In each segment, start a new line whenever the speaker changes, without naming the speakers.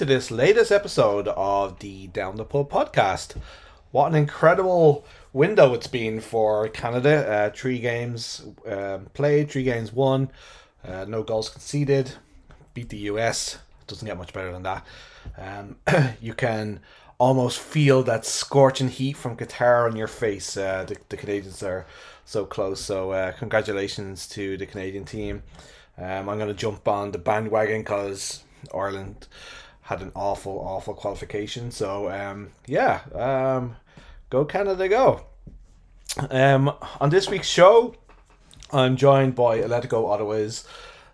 To this latest episode of the Down the Pub podcast. What an incredible window it's been for Canada. Uh, three games um, played, three games won, uh, no goals conceded, beat the US. Doesn't get much better than that. Um, you can almost feel that scorching heat from Qatar on your face. Uh, the, the Canadians are so close. So, uh, congratulations to the Canadian team. Um, I'm going to jump on the bandwagon because Ireland had an awful, awful qualification. So, um, yeah, um, go Canada, go. Um, on this week's show, I'm joined by Atletico Ottawa's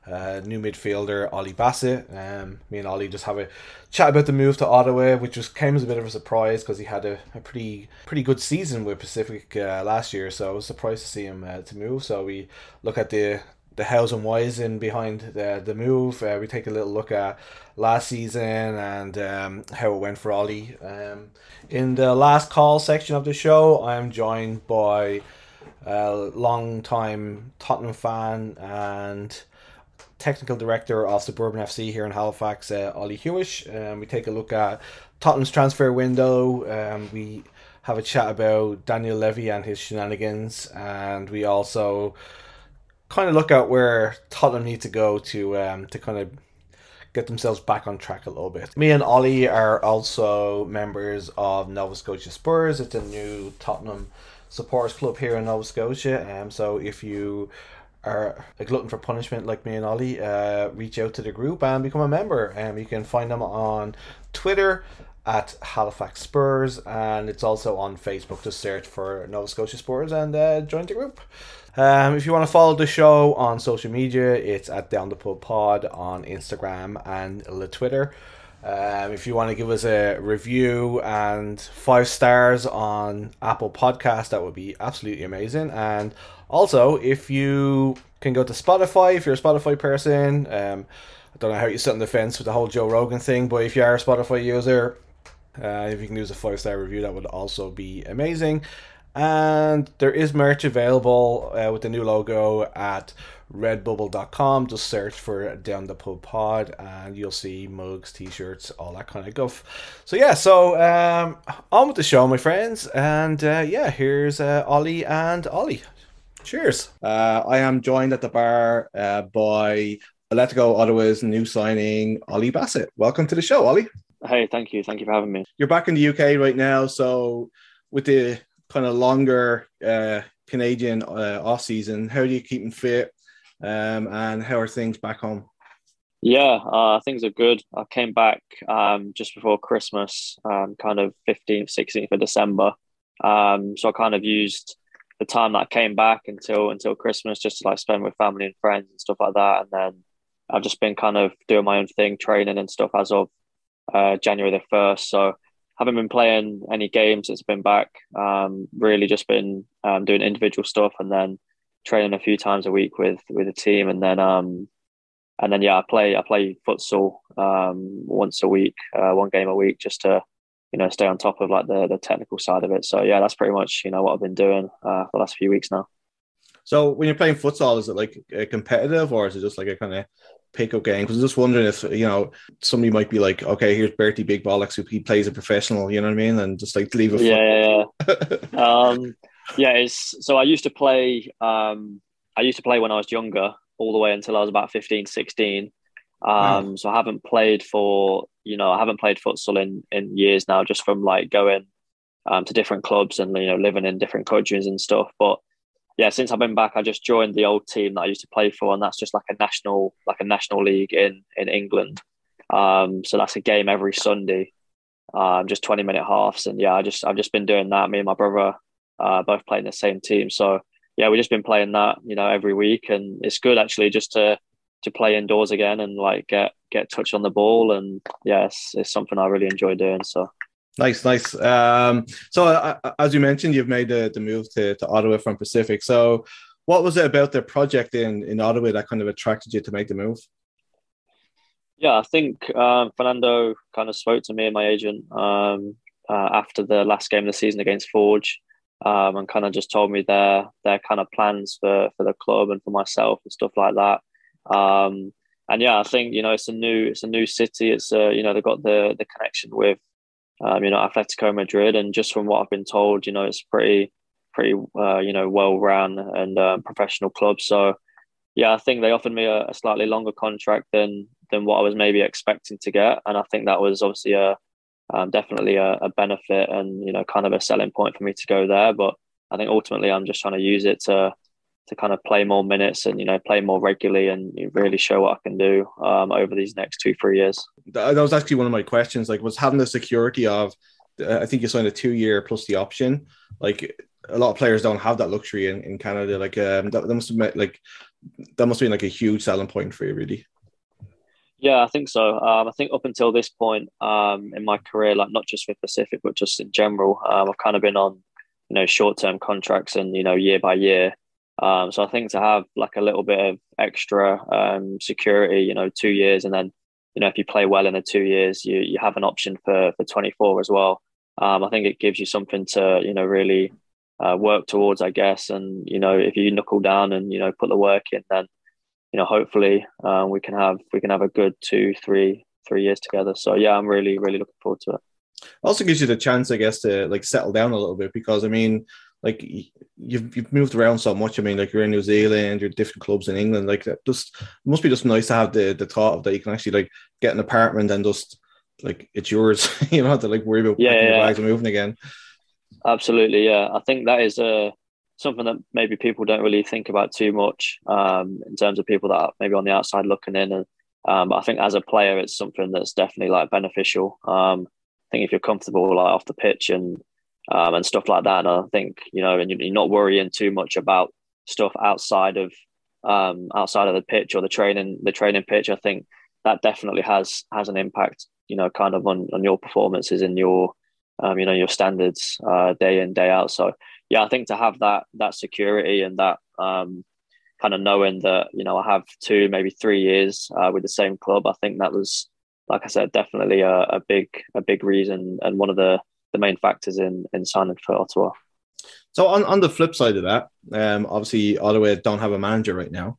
uh, new midfielder Ollie Bassett. Um, me and Ollie just have a chat about the move to Ottawa, which just came as a bit of a surprise because he had a, a pretty pretty good season with Pacific uh, last year. So I was surprised to see him uh, to move. So we look at the the hows and whys in behind the the move. Uh, we take a little look at last season and um, how it went for Ollie. Um, in the last call section of the show, I'm joined by a long time Tottenham fan and technical director of Suburban FC here in Halifax, uh, Ollie Hewish. Um, we take a look at Tottenham's transfer window. Um, we have a chat about Daniel Levy and his shenanigans, and we also kind of look at where Tottenham need to go to um, to kind of get themselves back on track a little bit. Me and Ollie are also members of Nova Scotia Spurs. It's a new Tottenham supporters club here in Nova Scotia. Um, so if you are a glutton for punishment like me and Ollie, uh, reach out to the group and become a member. Um, you can find them on Twitter at Halifax Spurs, and it's also on Facebook. Just search for Nova Scotia Spurs and uh, join the group. Um, if you want to follow the show on social media, it's at Down the Pub Pod on Instagram and the Twitter. Um, if you want to give us a review and five stars on Apple Podcast, that would be absolutely amazing. And also, if you can go to Spotify, if you're a Spotify person, um, I don't know how you sit on the fence with the whole Joe Rogan thing, but if you are a Spotify user, uh, if you can use a five star review, that would also be amazing. And there is merch available uh, with the new logo at redbubble.com. Just search for Down the Pub Pod and you'll see mugs, t shirts, all that kind of guff. So, yeah, so um, on with the show, my friends. And uh, yeah, here's uh, Ollie and Ollie. Cheers. Uh, I am joined at the bar uh, by Atletico Ottawa's new signing, Ollie Bassett. Welcome to the show, Ollie.
Hey, thank you. Thank you for having me.
You're back in the UK right now. So, with the kind of longer uh, Canadian uh, off season. How do you keeping fit? Um, and how are things back home?
Yeah, uh, things are good. I came back um, just before Christmas, um, kind of 15th, 16th of December. Um, so I kind of used the time that I came back until until Christmas just to like spend with family and friends and stuff like that. And then I've just been kind of doing my own thing, training and stuff as of uh, January the 1st. So haven't been playing any games since I've been back. Um, really just been um, doing individual stuff and then training a few times a week with with the team, and then um, and then yeah, I play I play futsal um, once a week, uh, one game a week, just to you know stay on top of like the the technical side of it. So yeah, that's pretty much you know what I've been doing uh, for the last few weeks now.
So when you're playing futsal, is it like competitive or is it just like a kind of pickup game? Because I'm just wondering if you know somebody might be like, okay, here's Bertie Big Bollocks who he plays a professional, you know what I mean, and just like leave it.
Yeah, yeah, yeah. um, yeah. It's so I used to play. Um, I used to play when I was younger, all the way until I was about 15, 16. Um, wow. so I haven't played for you know I haven't played futsal in in years now, just from like going um, to different clubs and you know living in different countries and stuff, but yeah, since I've been back, I just joined the old team that I used to play for, and that's just like a national, like a national league in in England. Um, so that's a game every Sunday, um, just twenty minute halves, and yeah, I just I've just been doing that. Me and my brother, uh, both playing the same team, so yeah, we've just been playing that, you know, every week, and it's good actually just to to play indoors again and like get get touch on the ball, and yeah, it's, it's something I really enjoy doing. So
Nice, nice. Um, so, uh, uh, as you mentioned, you've made the, the move to, to Ottawa from Pacific. So, what was it about the project in, in Ottawa that kind of attracted you to make the move?
Yeah, I think um, Fernando kind of spoke to me and my agent um, uh, after the last game of the season against Forge, um, and kind of just told me their their kind of plans for for the club and for myself and stuff like that. Um, and yeah, I think you know it's a new it's a new city. It's uh, you know they've got the the connection with um, you know Atletico Madrid, and just from what I've been told, you know it's pretty pretty uh, you know well run and uh, professional club. So yeah, I think they offered me a, a, slightly longer contract than than what I was maybe expecting to get, and I think that was obviously a um, definitely a, a benefit and you know kind of a selling point for me to go there. But I think ultimately I'm just trying to use it to to kind of play more minutes and you know play more regularly and really show what I can do um, over these next two three years.
That was actually one of my questions. Like, was having the security of, uh, I think you signed a two year plus the option. Like, a lot of players don't have that luxury in, in Canada. Like, um, that, that must have been like that must have been like a huge selling point for you, really.
Yeah, I think so. Um, I think up until this point um, in my career, like not just with Pacific, but just in general, um, I've kind of been on, you know, short term contracts and you know year by year. Um, so I think to have like a little bit of extra um, security, you know, two years, and then you know if you play well in the two years, you you have an option for for 24 as well. Um, I think it gives you something to you know really uh, work towards, I guess. And you know if you knuckle down and you know put the work in, then you know hopefully um, we can have we can have a good two, three, three years together. So yeah, I'm really really looking forward to it.
Also gives you the chance, I guess, to like settle down a little bit because I mean like you've you've moved around so much. I mean, like you're in New Zealand, you're different clubs in England. Like that just must be just nice to have the the thought of that you can actually like get an apartment and just like it's yours. you don't have to like worry about
yeah, yeah.
bags and moving again.
Absolutely, yeah. I think that is a uh, something that maybe people don't really think about too much um, in terms of people that are maybe on the outside looking in. And um, I think as a player, it's something that's definitely like beneficial. Um, I think if you're comfortable like off the pitch and um, and stuff like that. And I think you know, and you're not worrying too much about stuff outside of um, outside of the pitch or the training the training pitch. I think that definitely has has an impact. You know, kind of on on your performances and your um, you know your standards uh, day in day out. So yeah, I think to have that that security and that um, kind of knowing that you know I have two maybe three years uh, with the same club. I think that was like I said, definitely a, a big a big reason and one of the the main factors in in signing for Ottawa.
So on, on the flip side of that, um, obviously Ottawa don't have a manager right now.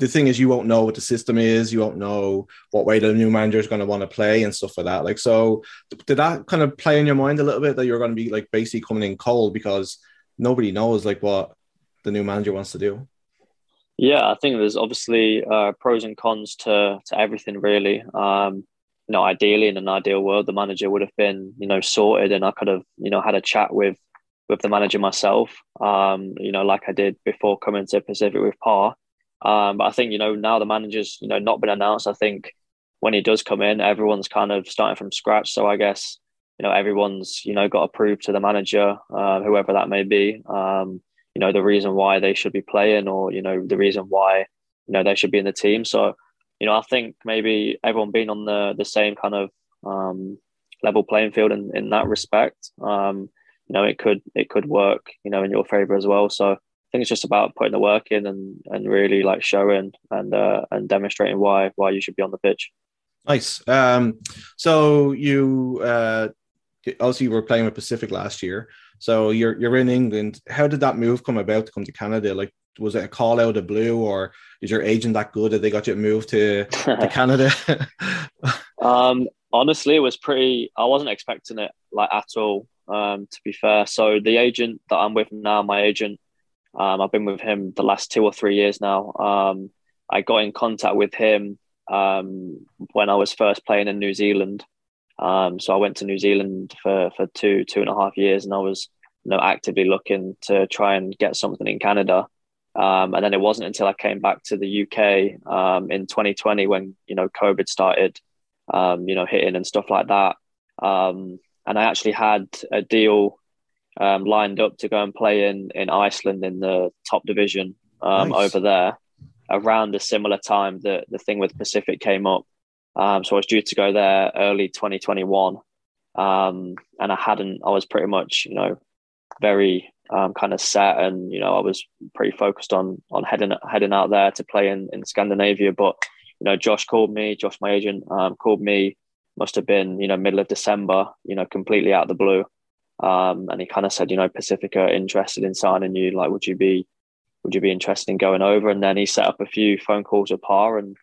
The thing is, you won't know what the system is. You won't know what way the new manager is going to want to play and stuff like that. Like, so did that kind of play in your mind a little bit that you're going to be like basically coming in cold because nobody knows like what the new manager wants to do?
Yeah, I think there's obviously uh, pros and cons to to everything really. Um, you know, ideally in an ideal world, the manager would have been, you know, sorted and I could have, you know, had a chat with with the manager myself, um, you know, like I did before coming to Pacific with Pa. Um, but I think, you know, now the manager's, you know, not been announced. I think when he does come in, everyone's kind of starting from scratch. So I guess, you know, everyone's, you know, got to prove to the manager, uh, whoever that may be, um, you know, the reason why they should be playing or, you know, the reason why, you know, they should be in the team. So you know, I think maybe everyone being on the the same kind of um, level playing field in, in that respect, um, you know, it could it could work, you know, in your favor as well. So I think it's just about putting the work in and and really like showing and uh, and demonstrating why why you should be on the pitch.
Nice. Um, so you uh, also you were playing with Pacific last year. So you're you're in England. How did that move come about to come to Canada? Like, was it a call out of blue, or is your agent that good that they got you moved to, to Canada?
um, honestly, it was pretty. I wasn't expecting it like at all. Um, to be fair, so the agent that I'm with now, my agent, um, I've been with him the last two or three years now. Um, I got in contact with him um, when I was first playing in New Zealand. Um, so I went to New Zealand for for two two and a half years, and I was you know actively looking to try and get something in Canada. Um, and then it wasn't until I came back to the UK um, in 2020 when you know COVID started, um, you know, hitting and stuff like that. Um, and I actually had a deal um, lined up to go and play in in Iceland in the top division um, nice. over there around a similar time that the thing with Pacific came up. so I was due to go there early 2021, and I hadn't. I was pretty much you know very um, kind of set, and you know I was pretty focused on on heading heading out there to play in in Scandinavia. But you know, Josh called me, Josh, my agent, um, called me. Must have been you know middle of December, you know, completely out of the blue, um, and he kind of said, you know, Pacifica interested in signing you. Like, would you be would you be interested in going over? And then he set up a few phone calls with Pa, and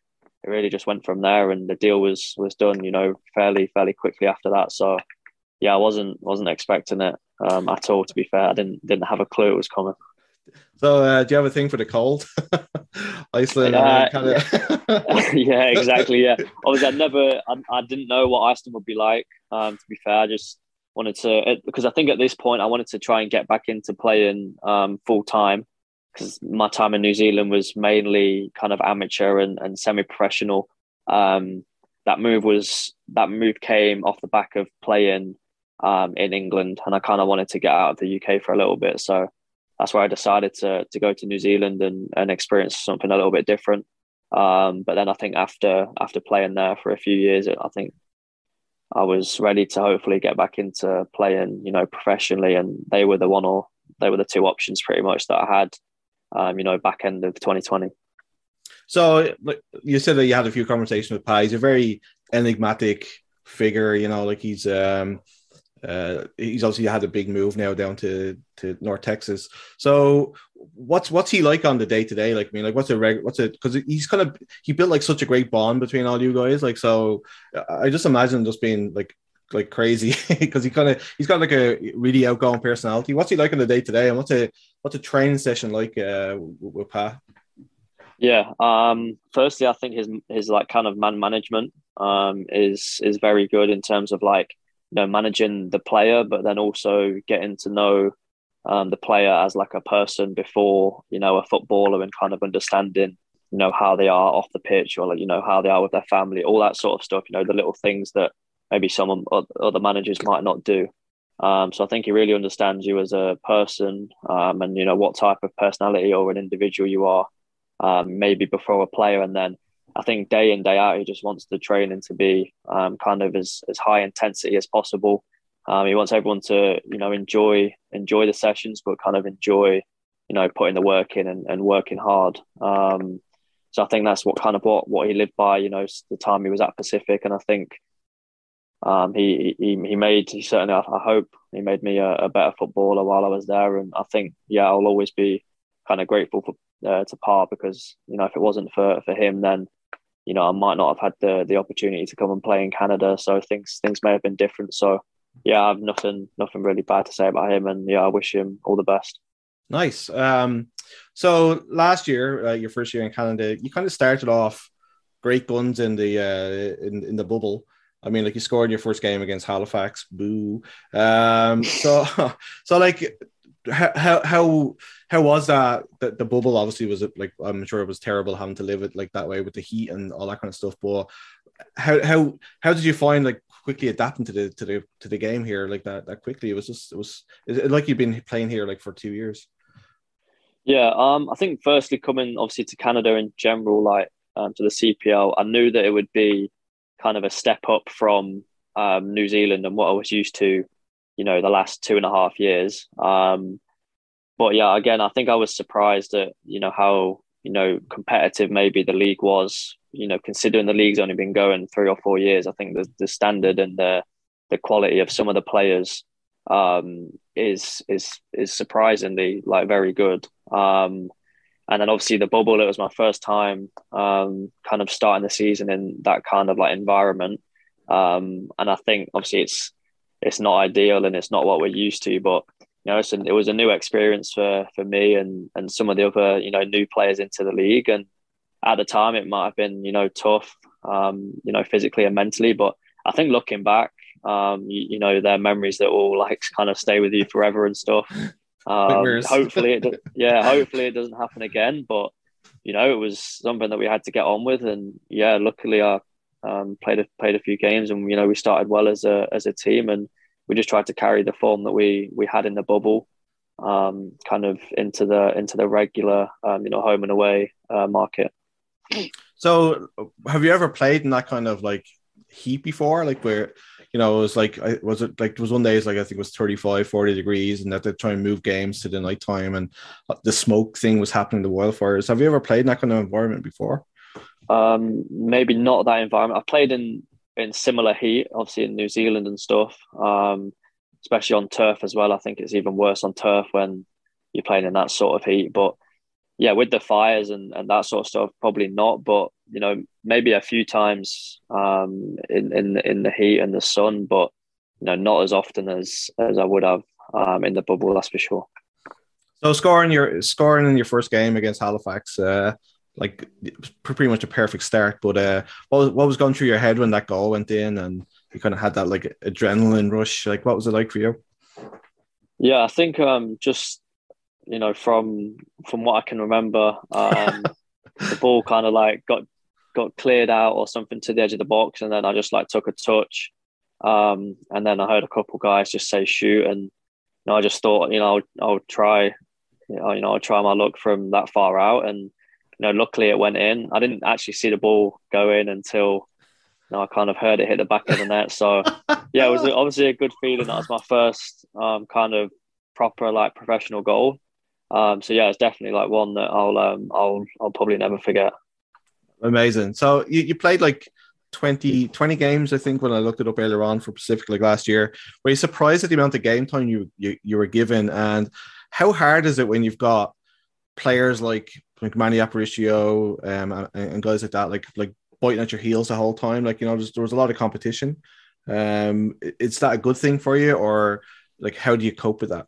it really just went from there, and the deal was was done. You know, fairly fairly quickly after that. So yeah, I wasn't wasn't expecting it um, at all. To be fair, I didn't didn't have a clue it was coming.
So, uh, do you have a thing for the cold? Iceland,
Uh,
kind of.
yeah, exactly. Yeah, obviously, I never, I, I didn't know what Iceland would be like. Um, to be fair, I just wanted to because I think at this point I wanted to try and get back into playing um, full time because my time in New Zealand was mainly kind of amateur and, and semi-professional. Um, that move was that move came off the back of playing um, in England, and I kind of wanted to get out of the UK for a little bit. So that's where I decided to to go to New Zealand and and experience something a little bit different. Um, but then I think after after playing there for a few years, I think I was ready to hopefully get back into playing, you know, professionally, and they were the one or they were the two options pretty much that I had, um, you know, back end of 2020.
So, you said that you had a few conversations with Pi. He's a very enigmatic figure, you know, like he's um uh, he's obviously had a big move now down to to North Texas. So what's what's he like on the day to day? Like, I mean, like what's a reg? What's it? Because he's kind of he built like such a great bond between all you guys. Like, so I just imagine just being like like crazy because he kind of he's got like a really outgoing personality. What's he like on the day to day, and what's a what's a training session like uh, with Pat?
Yeah. Um, firstly, I think his his like kind of man management um, is is very good in terms of like know managing the player, but then also getting to know um, the player as like a person before you know a footballer and kind of understanding you know how they are off the pitch or like you know how they are with their family, all that sort of stuff. You know the little things that maybe some other managers might not do. Um, so I think he really understands you as a person um, and you know what type of personality or an individual you are. Um, maybe before a player, and then I think day in day out, he just wants the training to be um, kind of as as high intensity as possible. Um, he wants everyone to you know enjoy enjoy the sessions, but kind of enjoy you know putting the work in and, and working hard. Um, so I think that's what kind of what what he lived by. You know, the time he was at Pacific, and I think um, he he he made he certainly I, hope he made me a, a, better footballer while I was there, and I think yeah I'll always be kind of grateful for uh, to Pa because you know if it wasn't for for him then you know, I might not have had the the opportunity to come and play in Canada. So things things may have been different. So yeah, I've nothing nothing really bad to say about him, and yeah, I wish him all the best.
Nice. Um, so last year, uh, your first year in Canada, you kind of started off great guns in the uh, in in the bubble. I mean, like you scored your first game against Halifax. Boo. Um, so so like how how how was that the, the bubble obviously was like i'm sure it was terrible having to live it like that way with the heat and all that kind of stuff but how how how did you find like quickly adapting to the to the to the game here like that that quickly? It was just it was it, like you've been playing here like for two years?
Yeah um i think firstly coming obviously to canada in general like um, to the cpl i knew that it would be kind of a step up from um, new zealand and what i was used to you know the last two and a half years. Um, but yeah, again, I think I was surprised at you know how you know competitive maybe the league was. You know, considering the league's only been going three or four years, I think the the standard and the the quality of some of the players um, is is is surprisingly like very good. Um, and then obviously the bubble, it was my first time um, kind of starting the season in that kind of like environment. Um, and I think obviously it's it's not ideal and it's not what we're used to. But you know, it was a new experience for for me and and some of the other you know new players into the league. And at the time, it might have been you know tough, um, you know, physically and mentally. But I think looking back, um, you, you know, they're memories that will like kind of stay with you forever and stuff. Um, hopefully, it yeah, hopefully it doesn't happen again. But you know, it was something that we had to get on with, and yeah, luckily our um, played a, played a few games, and you know we started well as a as a team, and we just tried to carry the form that we we had in the bubble, um, kind of into the into the regular um, you know home and away uh, market.
So, have you ever played in that kind of like heat before, like where? You know, it was like, was it like, it was one day, it's like, I think it was 35, 40 degrees, and that they try and move games to the nighttime, and the smoke thing was happening, the wildfires. Have you ever played in that kind of environment before?
Um, maybe not that environment. I've played in in similar heat, obviously in New Zealand and stuff. Um, especially on turf as well. I think it's even worse on turf when you're playing in that sort of heat. But yeah, with the fires and, and that sort of stuff, probably not. But you know, maybe a few times um, in in in the heat and the sun, but you know, not as often as as I would have um, in the bubble. That's for sure.
So scoring your scoring in your first game against Halifax, uh, like pretty much a perfect start. But uh, what was, what was going through your head when that goal went in, and you kind of had that like adrenaline rush? Like, what was it like for you?
Yeah, I think um, just you know from from what I can remember, um, the ball kind of like got got cleared out or something to the edge of the box, and then I just like took a touch, um, and then I heard a couple guys just say shoot, and you know, I just thought you know I'll, I'll try, you know, you know I'll try my luck from that far out, and you know luckily it went in. I didn't actually see the ball go in until you know, I kind of heard it hit the back of the net. So yeah, it was obviously a good feeling. That was my first um, kind of proper like professional goal. Um, so yeah, it's definitely like one that I'll um, I'll I'll probably never forget.
Amazing. So you, you played like 20, 20 games, I think, when I looked it up earlier on for Pacific League last year. Were you surprised at the amount of game time you, you, you were given? And how hard is it when you've got players like like Manny Aparicio um, and, and guys like that, like like biting at your heels the whole time? Like, you know, there was a lot of competition. Um, is that a good thing for you, or like how do you cope with that?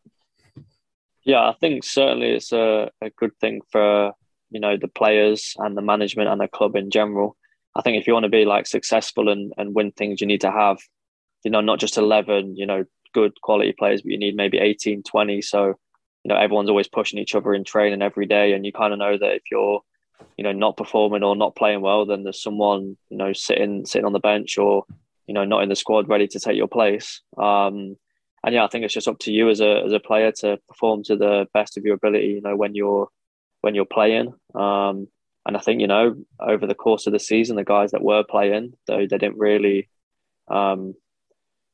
Yeah, I think certainly it's a, a good thing for you know the players and the management and the club in general. I think if you want to be like successful and, and win things, you need to have, you know, not just 11, you know, good quality players, but you need maybe 18, 20. So, you know, everyone's always pushing each other in training every day. And you kind of know that if you're, you know, not performing or not playing well, then there's someone, you know, sitting, sitting on the bench or, you know, not in the squad ready to take your place. Um, and yeah, I think it's just up to you as a, as a player to perform to the best of your ability, you know, when you're, when you're playing. Um, and I think you know over the course of the season, the guys that were playing, though they didn't really, um,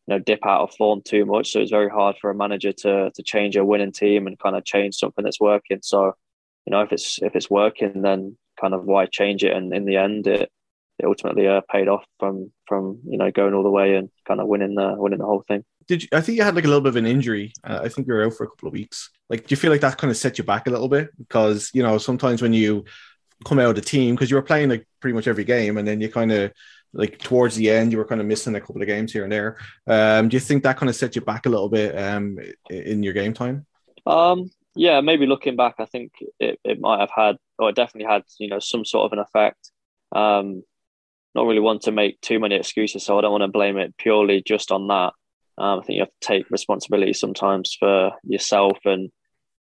you know, dip out of form too much. So it's very hard for a manager to to change a winning team and kind of change something that's working. So, you know, if it's if it's working, then kind of why change it? And in the end, it it ultimately uh, paid off from from you know going all the way and kind of winning the winning the whole thing.
Did you, I think you had like a little bit of an injury? Uh, I think you were out for a couple of weeks. Like, do you feel like that kind of set you back a little bit? Because you know sometimes when you come out of the team, because you were playing like pretty much every game, and then you kind of like towards the end you were kind of missing a couple of games here and there. Um, do you think that kind of set you back a little bit um, in your game time?
Um, yeah, maybe looking back, I think it, it might have had, or it definitely had, you know, some sort of an effect. Um, not really want to make too many excuses, so I don't want to blame it purely just on that. Um, I think you have to take responsibility sometimes for yourself and you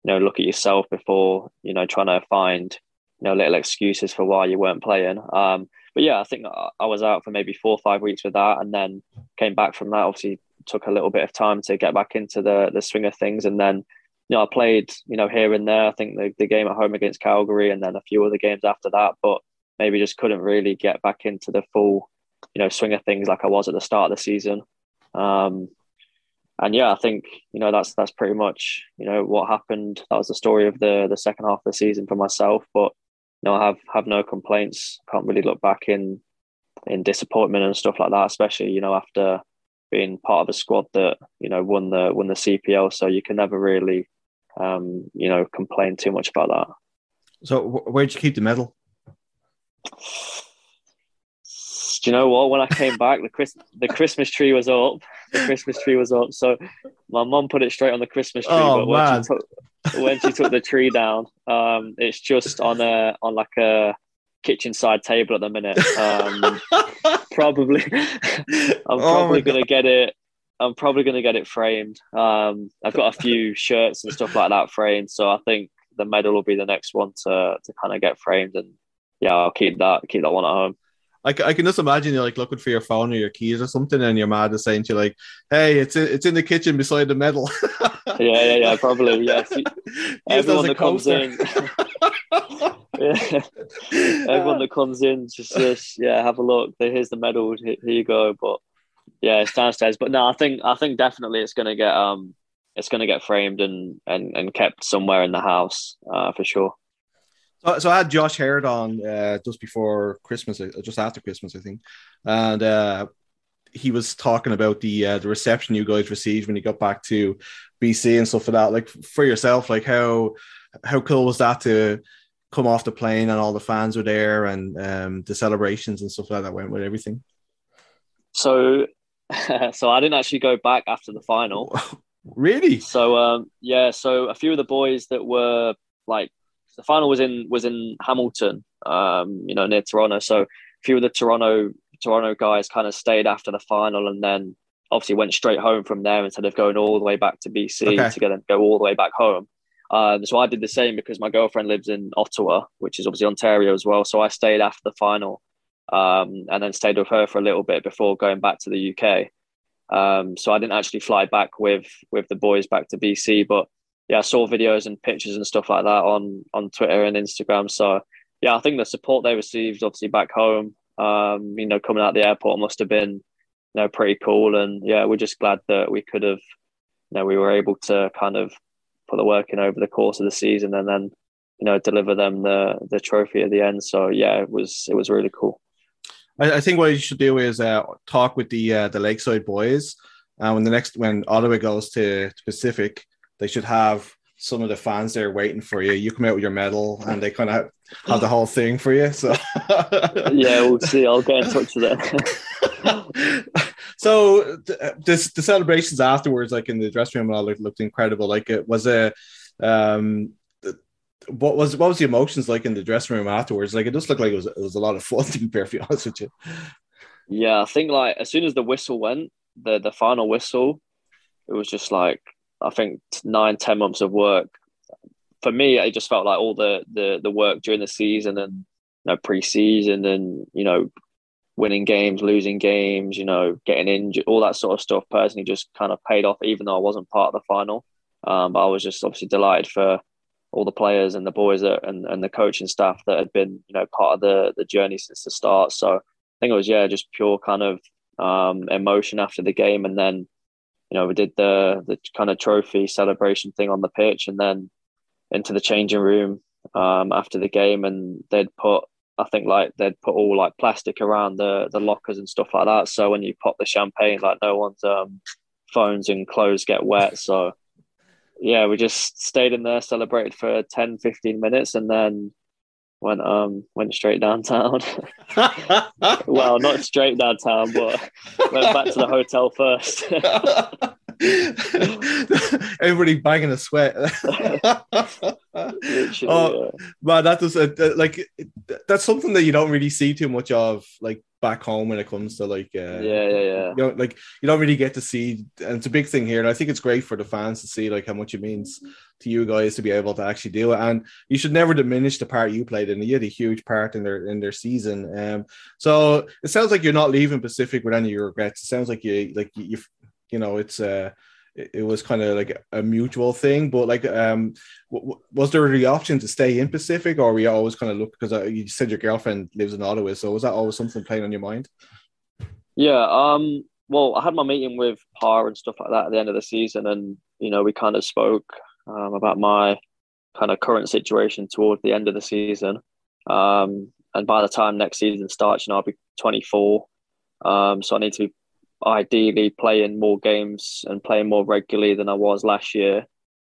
know look at yourself before you know trying to find you know little excuses for why you weren't playing. Um, but yeah, I think I was out for maybe four or five weeks with that, and then came back from that. Obviously, took a little bit of time to get back into the the swing of things, and then you know I played you know here and there. I think the, the game at home against Calgary, and then a few other games after that, but maybe just couldn't really get back into the full you know swing of things like I was at the start of the season. Um, and yeah, I think you know that's that's pretty much you know what happened. That was the story of the the second half of the season for myself. But know, I have have no complaints. Can't really look back in in disappointment and stuff like that, especially you know after being part of a squad that you know won the won the CPL. So you can never really um, you know complain too much about that.
So where'd you keep the medal?
do you know what? When I came back, the Chris the Christmas tree was up. The Christmas tree was up. So my mum put it straight on the Christmas tree.
Oh,
but when she, took, when she took the tree down, um, it's just on a on like a kitchen side table at the minute. Um, probably, I'm oh probably oh gonna God. get it. I'm probably gonna get it framed. Um, I've got a few shirts and stuff like that framed, so I think the medal will be the next one to to kind of get framed, and yeah, I'll keep that keep that one at home.
I, I can just imagine you're like looking for your phone or your keys or something, and your mad is saying to you like, "Hey, it's in, it's in the kitchen beside the medal."
yeah, yeah, yeah, probably. Yeah, everyone that comes in, yeah. everyone that comes in, just, just yeah, have a look. Here's the medal. Here, here you go. But yeah, it's downstairs. But no, I think I think definitely it's gonna get um, it's gonna get framed and and and kept somewhere in the house uh, for sure.
So, so I had Josh Heard on uh, just before Christmas, uh, just after Christmas, I think, and uh, he was talking about the uh, the reception you guys received when you got back to BC and stuff like that. Like for yourself, like how how cool was that to come off the plane and all the fans were there and um, the celebrations and stuff like that went with everything?
So, so I didn't actually go back after the final.
really?
So, um, yeah. So a few of the boys that were like, the final was in was in Hamilton, um, you know, near Toronto. So a few of the Toronto Toronto guys kind of stayed after the final and then obviously went straight home from there instead of going all the way back to BC okay. to get them go all the way back home. Um, so I did the same because my girlfriend lives in Ottawa, which is obviously Ontario as well. So I stayed after the final um, and then stayed with her for a little bit before going back to the UK. Um, so I didn't actually fly back with with the boys back to BC, but yeah, I saw videos and pictures and stuff like that on on Twitter and Instagram. So yeah, I think the support they received obviously back home, um, you know, coming out the airport must have been you know pretty cool. And yeah, we're just glad that we could have, you know, we were able to kind of put the work in over the course of the season and then you know deliver them the the trophy at the end so yeah it was it was really cool
i, I think what you should do is uh, talk with the uh, the Lakeside Buoys uh, when the next when ottawa goes to, to pacific they should have some of the fans there waiting for you. You come out with your medal, and they kind of have the whole thing for you. So
yeah, we'll see. I'll get in touch with them.
so this the celebrations afterwards, like in the dressing room, all looked, looked incredible. Like it was a um, what was what was the emotions like in the dressing room afterwards? Like it just looked like it was it was a lot of fun to be perfectly honest with you.
Yeah, I think like as soon as the whistle went, the the final whistle, it was just like I think nine ten months of work. For me, it just felt like all the the the work during the season and you know, pre-season and you know winning games, losing games, you know, getting injured, all that sort of stuff personally just kind of paid off, even though I wasn't part of the final. Um, but I was just obviously delighted for all the players and the boys that, and, and the coaching staff that had been, you know, part of the, the journey since the start. So I think it was, yeah, just pure kind of um, emotion after the game. And then, you know, we did the, the kind of trophy celebration thing on the pitch and then into the changing room um, after the game. And they'd put I think like they'd put all like plastic around the the lockers and stuff like that. So when you pop the champagne, like no one's um, phones and clothes get wet. So yeah, we just stayed in there, celebrated for 10, 15 minutes, and then went um went straight downtown. well, not straight downtown, but went back to the hotel first.
Everybody banging a sweat. oh, yeah. man, that does uh, like that's something that you don't really see too much of, like back home when it comes to like
uh, yeah, yeah, yeah.
You know, like you don't really get to see, and it's a big thing here. And I think it's great for the fans to see like how much it means to you guys to be able to actually do it. And you should never diminish the part you played in. You had a huge part in their in their season. Um, so it sounds like you're not leaving Pacific with any regrets. It sounds like you like you you know it's uh it, was kind of like a mutual thing but like um w- was there the option to stay in pacific or we always kind of look because uh, you said your girlfriend lives in ottawa so was that always something playing on your mind?
Yeah um well i had my meeting with pa and stuff like that at the end of the season and you know we kind of spoke um, about my kind of current situation towards the end of the season. Um and by the time next season starts you know i'll be 24 um so i need to be ideally playing more games and playing more regularly than I was last year.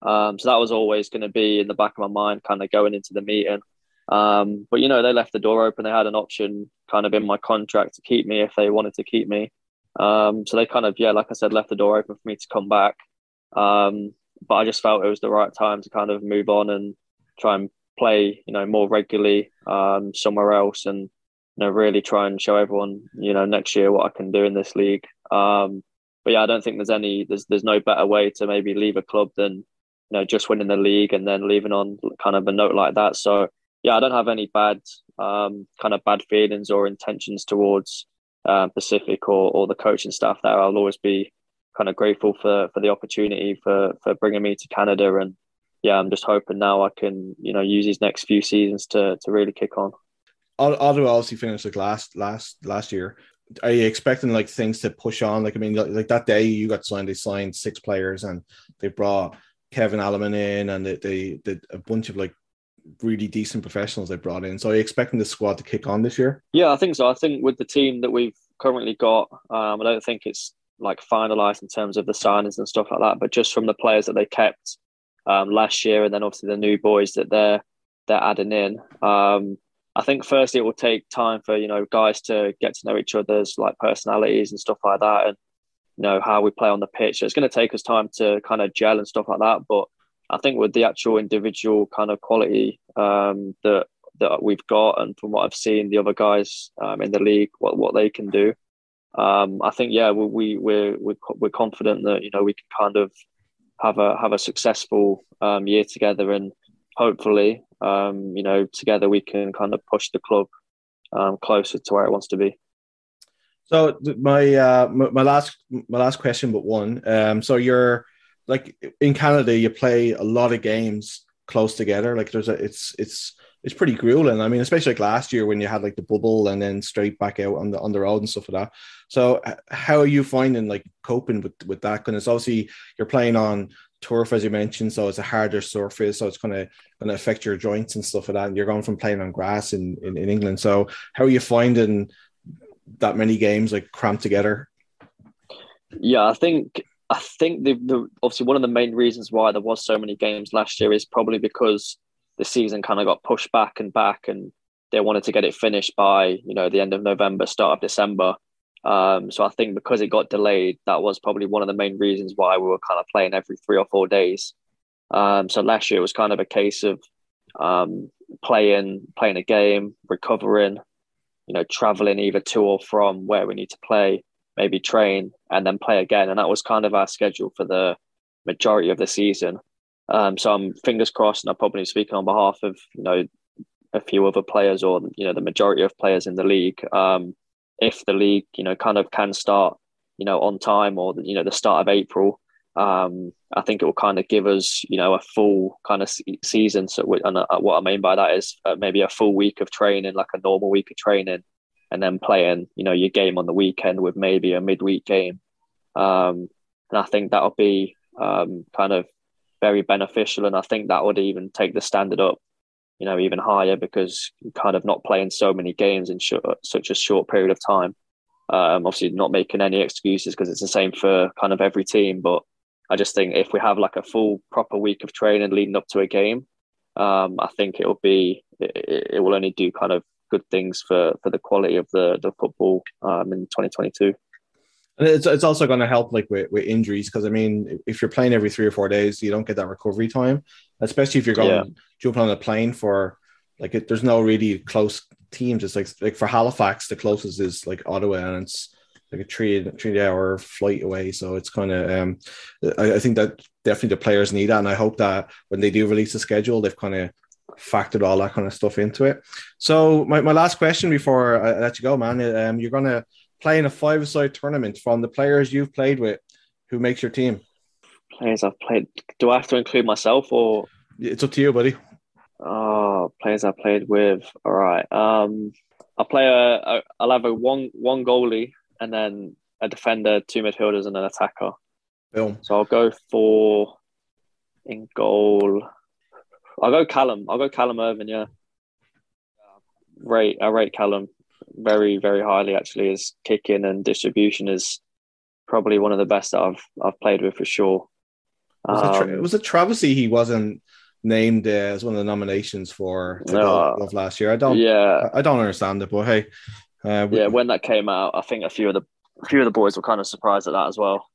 Um, so that was always going to be in the back of my mind, kind of going into the meeting. Um, but you know, they left the door open. They had an option kind of in my contract to keep me if they wanted to keep me. Um, so they kind of, yeah, like I said, left the door open for me to come back. Um, but I just felt it was the right time to kind of move on and try and play, you know, more regularly um, somewhere else and you know, really try and show everyone, you know, next year what I can do in this league. Um, but yeah, I don't think there's any, there's there's no better way to maybe leave a club than, you know, just winning the league and then leaving on kind of a note like that. So yeah, I don't have any bad, um, kind of bad feelings or intentions towards uh, Pacific or or the coaching staff there. I'll always be kind of grateful for for the opportunity for for bringing me to Canada and yeah, I'm just hoping now I can you know use these next few seasons to to really kick on.
Ottawa obviously finished like last last last year. Are you expecting like things to push on? Like I mean, like, like that day you got signed, they signed six players and they brought Keven Alemán in and they, they did a bunch of like really decent professionals they brought in. So are you expecting the squad to kick on this year?
Yeah, I think so. I think with the team that we've currently got, um, I don't think it's like finalized in terms of the signings and stuff like that. But just from the players that they kept um, last year, and then obviously the new boys that they're they're adding in. Um, I think firstly it will take time for you know guys to get to know each other's like personalities and stuff like that, and you know how we play on the pitch. So it's going to take us time to kind of gel and stuff like that. But I think with the actual individual kind of quality um, that that we've got, and from what I've seen, the other guys um, in the league, what what they can do, um, I think yeah, we, we we're, we're we're confident that you know we can kind of have a have a successful um, year together, and hopefully, um, you know, together we can kind of push the club um, closer to where it wants to be.
So my uh, my last my last question, but one. Um, so you're like in Canada, you play a lot of games close together. Like there's a it's it's it's pretty grueling. I mean, especially like last year when you had like the bubble and then straight back out on the on the road and stuff like that. So how are you finding like coping with with that? Because obviously you're playing on turf as you mentioned, so it's a harder surface, so it's gonna gonna affect your joints and stuff like that. And you're going from playing on grass in, in, in England. So how are you finding that many games like cramped together?
Yeah, I think I think the, the obviously one of the main reasons why there was so many games last year is probably because the season kind of got pushed back and back, and they wanted to get it finished by you know the end of November, start of December. Um, so I think because it got delayed, that was probably one of the main reasons why we were kind of playing every three or four days. Um, so last year it was kind of a case of um, playing playing a game, recovering, you know, traveling either to or from where we need to play, maybe train and then play again, and that was kind of our schedule for the majority of the season. Um, so I'm fingers crossed, and I'm probably speaking on behalf of you know a few other players or you know the majority of players in the league. Um, if the league you know kind of can start you know on time or you know the start of April, um, I think it will kind of give us you know a full kind of season. So and uh, what I mean by that is uh, maybe a full week of training, like a normal week of training, and then playing you know your game on the weekend with maybe a midweek game. Um, and I think that'll be um, kind of very beneficial. And I think that would even take the standard up, you know, even higher because kind of not playing so many games in such a short period of time. Um, obviously, not making any excuses because it's the same for kind of every team. But I just think if we have like a full proper week of training leading up to a game, um, I think it'll be it, it, will only do kind of good things for for the quality of the the football um, in 2022.
And it's, it's also going to help like with, with injuries because I mean, if you're playing every three or four days, you don't get that recovery time, especially if you're going yeah. jumping on a plane for like it, there's no really close teams. It's like like for Halifax, the closest is like Ottawa, and it's like a three three hour flight away. So it's kind of um, I, I think that definitely the players need that, and I hope that when they do release the schedule, they've kind of factored all that kind of stuff into it. So my, my last question before I let you go, man, um, you're gonna playing a five-side tournament from the players you've played with, who makes your team?
Players I've played. Do I have to include myself or?
It's up to you, buddy.
Oh, players I played with. All right. Um, I'll play a, a. I'll have a one one goalie and then a defender, two midfielders, and an attacker.
Boom.
So I'll go for in goal. I'll go Callum. I'll go Callum Irving. Yeah. Rate I rate Callum very very highly. Actually, his kicking and distribution is probably one of the best that I've I've played with for sure.
Was, um, it, tra- was a travesty he wasn't named uh, as one of the nominations for no, of last year? I don't. Yeah, I, don't understand it, but hey,
uh, we, yeah. When that came out, I think a few of the a few of the boys were kind of surprised at that as well.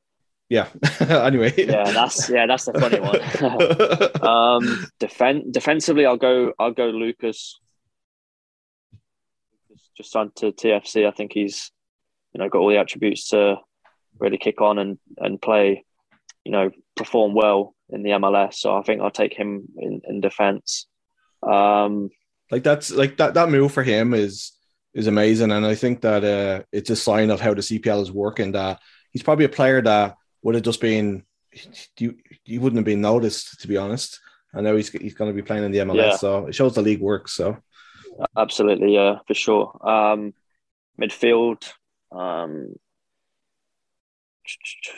Yeah. anyway.
Yeah, that's yeah, that's the funny one. um, defend defensively, I'll go. I'll go Lukas just signed to TFC. I think he's, you know, got all the attributes to really kick on and and play, you know, perform well in the MLS. So I think I'll take him in, in defense. Um,
like that's like that that move for him is is amazing, and I think that uh, it's a sign of how the CPL is working. That he's probably a player that would have just been you you wouldn't have been noticed to be honest. I know he's he's going to be playing in the MLS, yeah. so it shows the league works. So
Absolutely, yeah, for sure. Um, midfield. Um,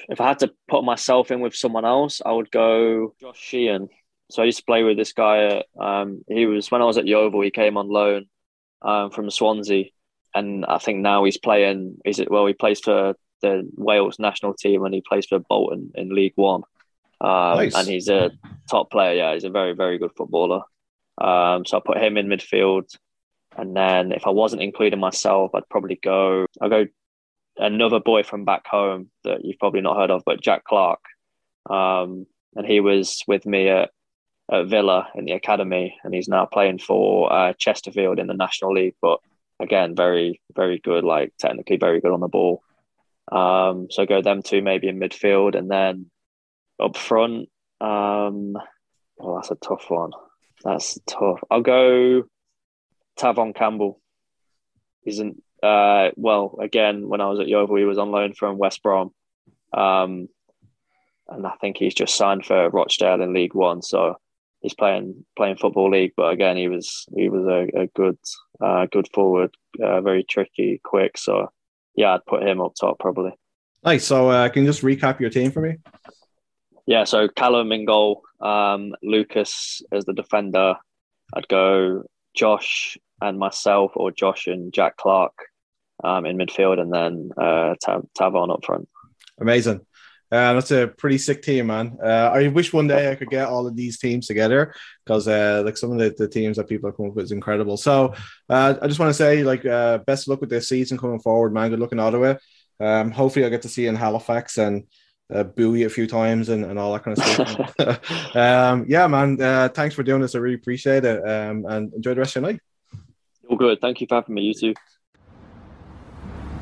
if I had to put myself in with someone else, I would go Josh Sheehan. So I used to play with this guy. Um, he was when I was at Yeovil. He came on loan um, from Swansea, and I think now he's playing. Is it well? He plays for the Wales national team, and he plays for Bolton in League One. Um, nice. And he's a top player. Yeah, he's a very very good footballer. Um, so I put him in midfield, and then if I wasn't including myself, I'd probably go. I'll go another boy from back home that you've probably not heard of, but Jack Clark. Um, and he was with me at, at Villa in the academy, and he's now playing for uh, Chesterfield in the National League. But again, very, very good, like technically very good on the ball. Um, so go them two maybe in midfield, and then up front. Um, oh, that's a tough one. That's tough. I'll go Tahvon Campbell. isn't uh, well, again, when I was at Yeovil, he was on loan from West Brom. Um, and I think he's just signed for Rochdale in League One. So he's playing playing football league. But again, he was he was a, a good uh, good forward, uh, very tricky, quick. So yeah, I'd put him up top probably.
Nice. So uh, can you just recap your team for me?
Yeah. So Callum in goal, um, Lukas as the defender. I'd go Josh and myself, or Josh and Jack Clark um, in midfield, and then uh, Tav- Tahvon up front.
Amazing. Uh, that's a pretty sick team, man. Uh, I wish one day I could get all of these teams together because, uh, like, some of the, the teams that people have come up with is incredible. So, uh, I just want to say, like, uh, best of luck with this season coming forward, man. Good luck in Ottawa. Um, hopefully, I'll get to see you in Halifax and uh, boo you a few times and, and all that kind of stuff. um, yeah, man. Uh, thanks for doing this. I really appreciate it. Um, and enjoy the rest of your night.
All good. Thank you for having me. You too.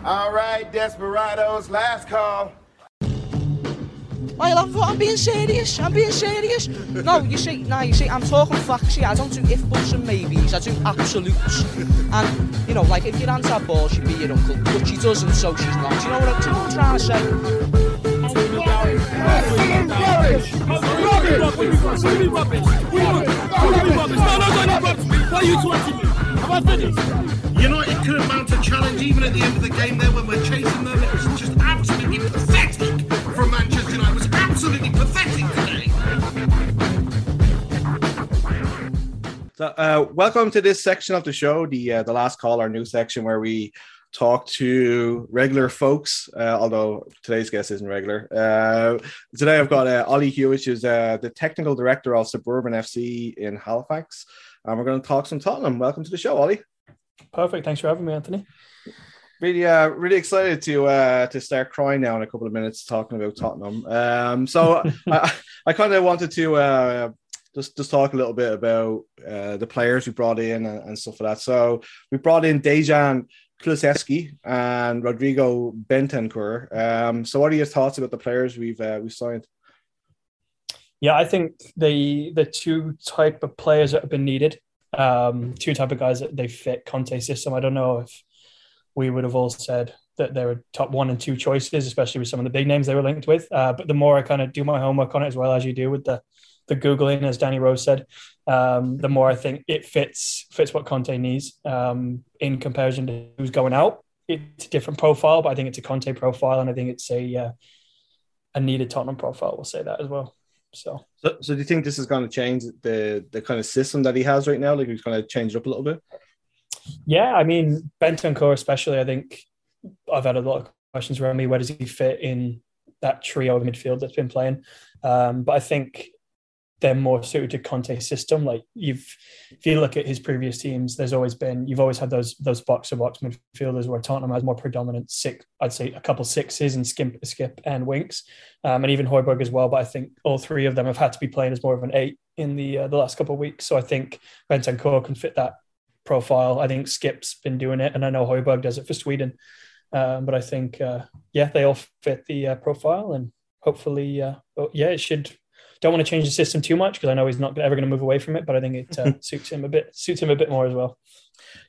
All right, Desperados, last call.
I love it. I'm being serious. I'm being serious. No, you see, no, you see, I'm talking facts here. I don't do if buts and maybes. I do absolutes. And you know, like if your aunt had balls, she'd be your uncle, but she doesn't, so she's not. Do you know what I'm, I'm trying to say?
Rubbish! Rubbish! Rubbish! Rubbish! No, no, no, no, Why are you taunting me? Have I finished?
United couldn't mount a challenge even at the end of the game there when we're chasing them. It was just absolutely pathetic from Manchester United. It was absolutely pathetic today.
So, uh, welcome to this section of the show, the uh, the last call, our new section where we talk to regular folks. Uh, although today's guest isn't regular. Uh, today I've got uh, Ollie Hewitt, who's uh, the technical director of Suburban FC in Halifax, and we're going to talk some Tottenham. Welcome to the show, Ollie.
Perfect. Thanks for having me, Anthony.
Really, uh, really excited to uh, to start crying now in a couple of minutes talking about Tottenham. Um, so I, I kind of wanted to uh, just just talk a little bit about uh, the players we brought in and, and, stuff like that. So we brought in Dejan Kulusevski and Rodrigo Bentancur. Um, so what are your thoughts about the players we've uh, we've signed?
Yeah, I think the the two type of players that have been needed, um, two type of guys that they fit Conte system. I don't know if we would have all said that they were top one and two choices, especially with some of the big names they were linked with. Uh, but the more I kind of do my homework on it, as well as you do with the the googling, as Danny Rose said, um, the more I think it fits fits what Conte needs um, in comparison to who's going out. It's a different profile, but I think it's a Conte profile, and I think it's a uh, a needed Tottenham profile. We'll say that as well. So.
so, so do you think this is going to change the the kind of system that he has right now? Like he's going to change it up a little bit?
Yeah, I mean Bentancur especially. I think I've had a lot of questions around me. Where does he fit in that trio of midfield that's been playing? Um, but I think they're more suited to Conte's system. Like you've, if you look at his previous teams, there's always been you've always had those those box to box midfielders where Tottenham has more predominant six. I'd say a couple sixes and Skipp, Skipp and winks, um, and even Højbjerg as well. But I think all three of them have had to be playing as more of an eight in the uh, the last couple of weeks. So I think Bentancur can fit that profile. I think Skipp's been doing it, and I know Højbjerg does it for Sweden. Um, but I think, uh, yeah, they all fit the uh, profile, and hopefully, uh, oh, yeah, it should. Don't want to change the system too much because I know he's not ever going to move away from it, but I think it uh, suits him a bit. Suits him a bit more as well.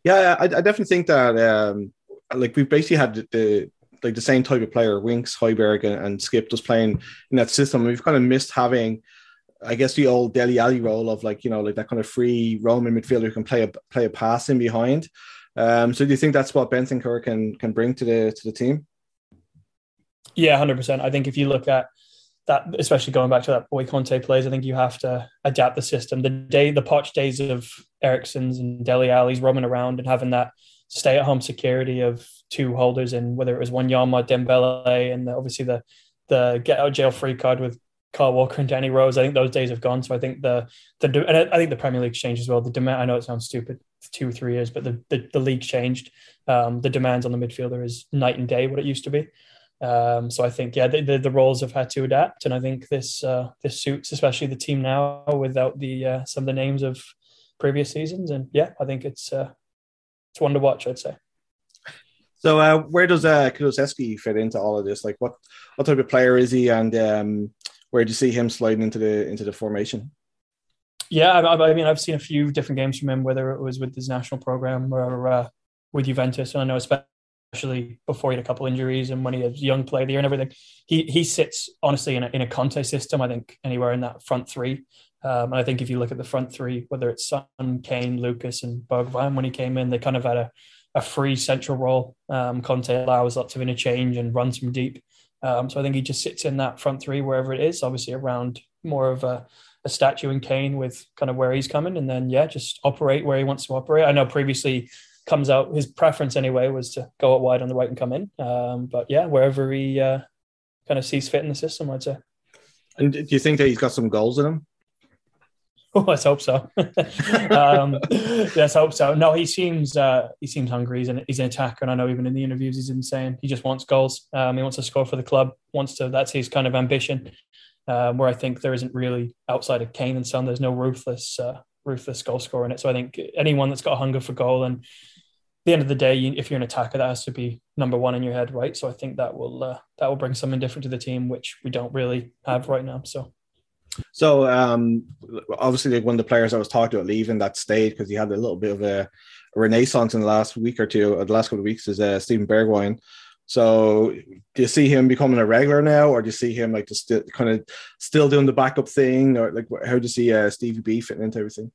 Yeah, I, I definitely think that. Um, like we've basically had the, the like the same type of player, Winks, Højbjerg, and, and Skipp just playing in that system. We've kind of missed having I guess the old Dele Alli role of like you know like that kind of free Roman midfielder who can play a play a pass in behind. Um, so do you think that's what Bentancur can can bring to the to the team?
Yeah, hundred percent. I think if you look at that, especially going back to that boy Conte plays, I think you have to adapt the system. The day the Poch days of Eriksen's and Dele Alli's roaming around and having that stay at home security of two holders and whether it was Wanyama, Dembele, and the, obviously the the get out jail free card with Kyle Walker and Danny Rose. I think those days have gone. So I think the the and I think the Premier League changed as well. The demand. I know it sounds stupid, two or three years, but the the, the league changed. Um, the demands on the midfielder is night and day what it used to be. Um, so I think yeah, the, the, the, roles have had to adapt, and I think this uh, this suits especially the team now without the uh, some of the names of previous seasons. And yeah, I think it's uh, it's one to watch. I'd say.
So uh, where does uh, Kulusevski fit into all of this? Like what what type of player is he, and um, where do you see him sliding into the into the formation?
Yeah, I, I mean, I've seen a few different games from him, whether it was with his national program or uh, with Juventus, and I know especially before he had a couple injuries and when he was young player there and everything, he he sits honestly in a in a Conte system. I think anywhere in that front three. Um, and I think if you look at the front three, whether it's Son, Kane, Lucas, and Bergwijn, when he came in, they kind of had a a free central role. Um, Conte allows lots of interchange and runs from deep. Um, so I think he just sits in that front three wherever it is, obviously around more of a, a statue in Kane with kind of where he's coming, and then yeah, just operate where he wants to operate. I know previously comes out his preference anyway was to go out wide on the right and come in, um, but yeah, wherever he uh, kind of sees fit in the system, I'd say.
And do you think that he's got some goals in him?
Oh, let's hope so. um, let's hope so. No, he seems uh, he seems hungry. He's an, he's an attacker, and I know even in the interviews he's insane. He just wants goals. Um, he wants to score for the club. Wants to. That's his kind of ambition. Um, where I think there isn't really outside of Kane and Son. There's no ruthless uh, ruthless goal scorer in it. So I think anyone that's got a hunger for goal and the end of the day, you, if you're an attacker, that has to be number one in your head, right? So I think that will uh, that will bring something different to the team, which we don't really have right now. So
so um, obviously, like one of the players I was talking about leaving that stayed because he had a little bit of a, a, renaissance in the last week or two, or the last couple of weeks, is uh, Steven Bergwijn. So do you see him becoming a regular now, or do you see him like just kind of still doing the backup thing, or like how do you see uh, Stevie B fitting into everything?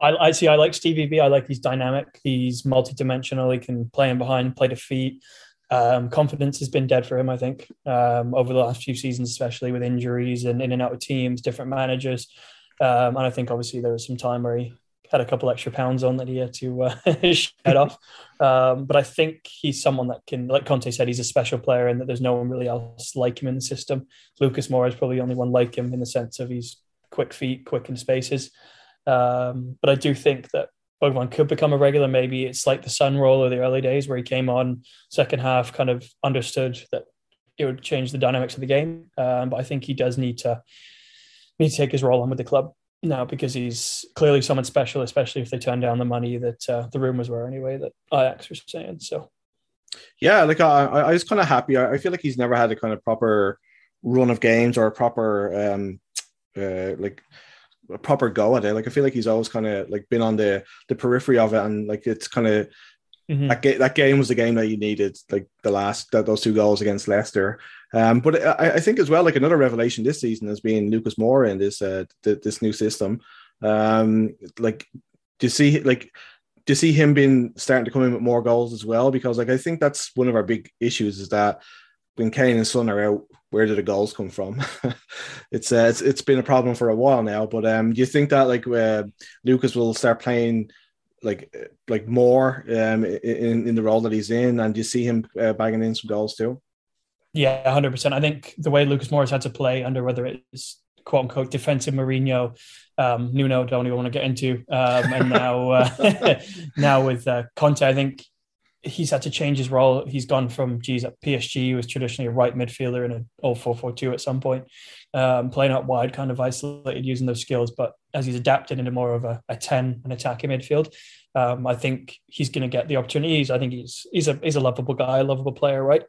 I, I see. I like Stevie B. I like he's dynamic. He's multi-dimensional. He can play in behind, play to feet. Um, confidence has been dead for him, I think, um, over the last few seasons, especially with injuries and in and out of teams, different managers. Um, and I think obviously there was some time where he had a couple extra pounds on that he had to uh, shed off. Um, but I think he's someone that can, like Conte said, he's a special player and that there's no one really else like him in the system. Lucas Moura is probably the only one like him in the sense of he's quick feet, quick in spaces. Um, but I do think that Bergwijn could become a regular. Maybe it's like the Son role or the early days where he came on second half, kind of understood that it would change the dynamics of the game. Um, but I think he does need to need to take his role on with the club now because he's clearly someone special, especially if they turn down the money that uh, the rumors were anyway that Ajax were saying. So,
yeah, like I, I was kind of happy. I feel like he's never had a kind of proper run of games or a proper um, uh, like a proper go at it. Like I feel like he's always kind of like been on the the periphery of it, and like it's kind of mm-hmm. that, ga- that game was the game that you needed, like the last that, those two goals against Leicester. Um, but I, I, think as well, like another revelation this season has been Lucas Moura in this uh, th- this new system. Um, like do you see like do you see him being starting to come in with more goals as well? Because like I think that's one of our big issues is that when Kane and Son are out, where do the goals come from? it's, uh, it's it's been a problem for a while now. But um, do you think that like uh, Lucas will start playing like like more um, in in the role that he's in, and do you see him uh, bagging in some goals too?
Yeah, hundred percent. I think the way Lucas Moura's had to play under whether it's quote unquote defensive Mourinho, um, Nuno don't even want to get into, um, and now uh, now with uh, Conte, I think he's had to change his role. He's gone from, geez, at PSG, he was traditionally a right midfielder in an all 4 4 2 at some point, um, playing out wide, kind of isolated, using those skills. But as he's adapted into more of a, a 10, an attacking midfield, um, I think he's going to get the opportunities. I think he's he's a he's a lovable guy, a lovable player, right?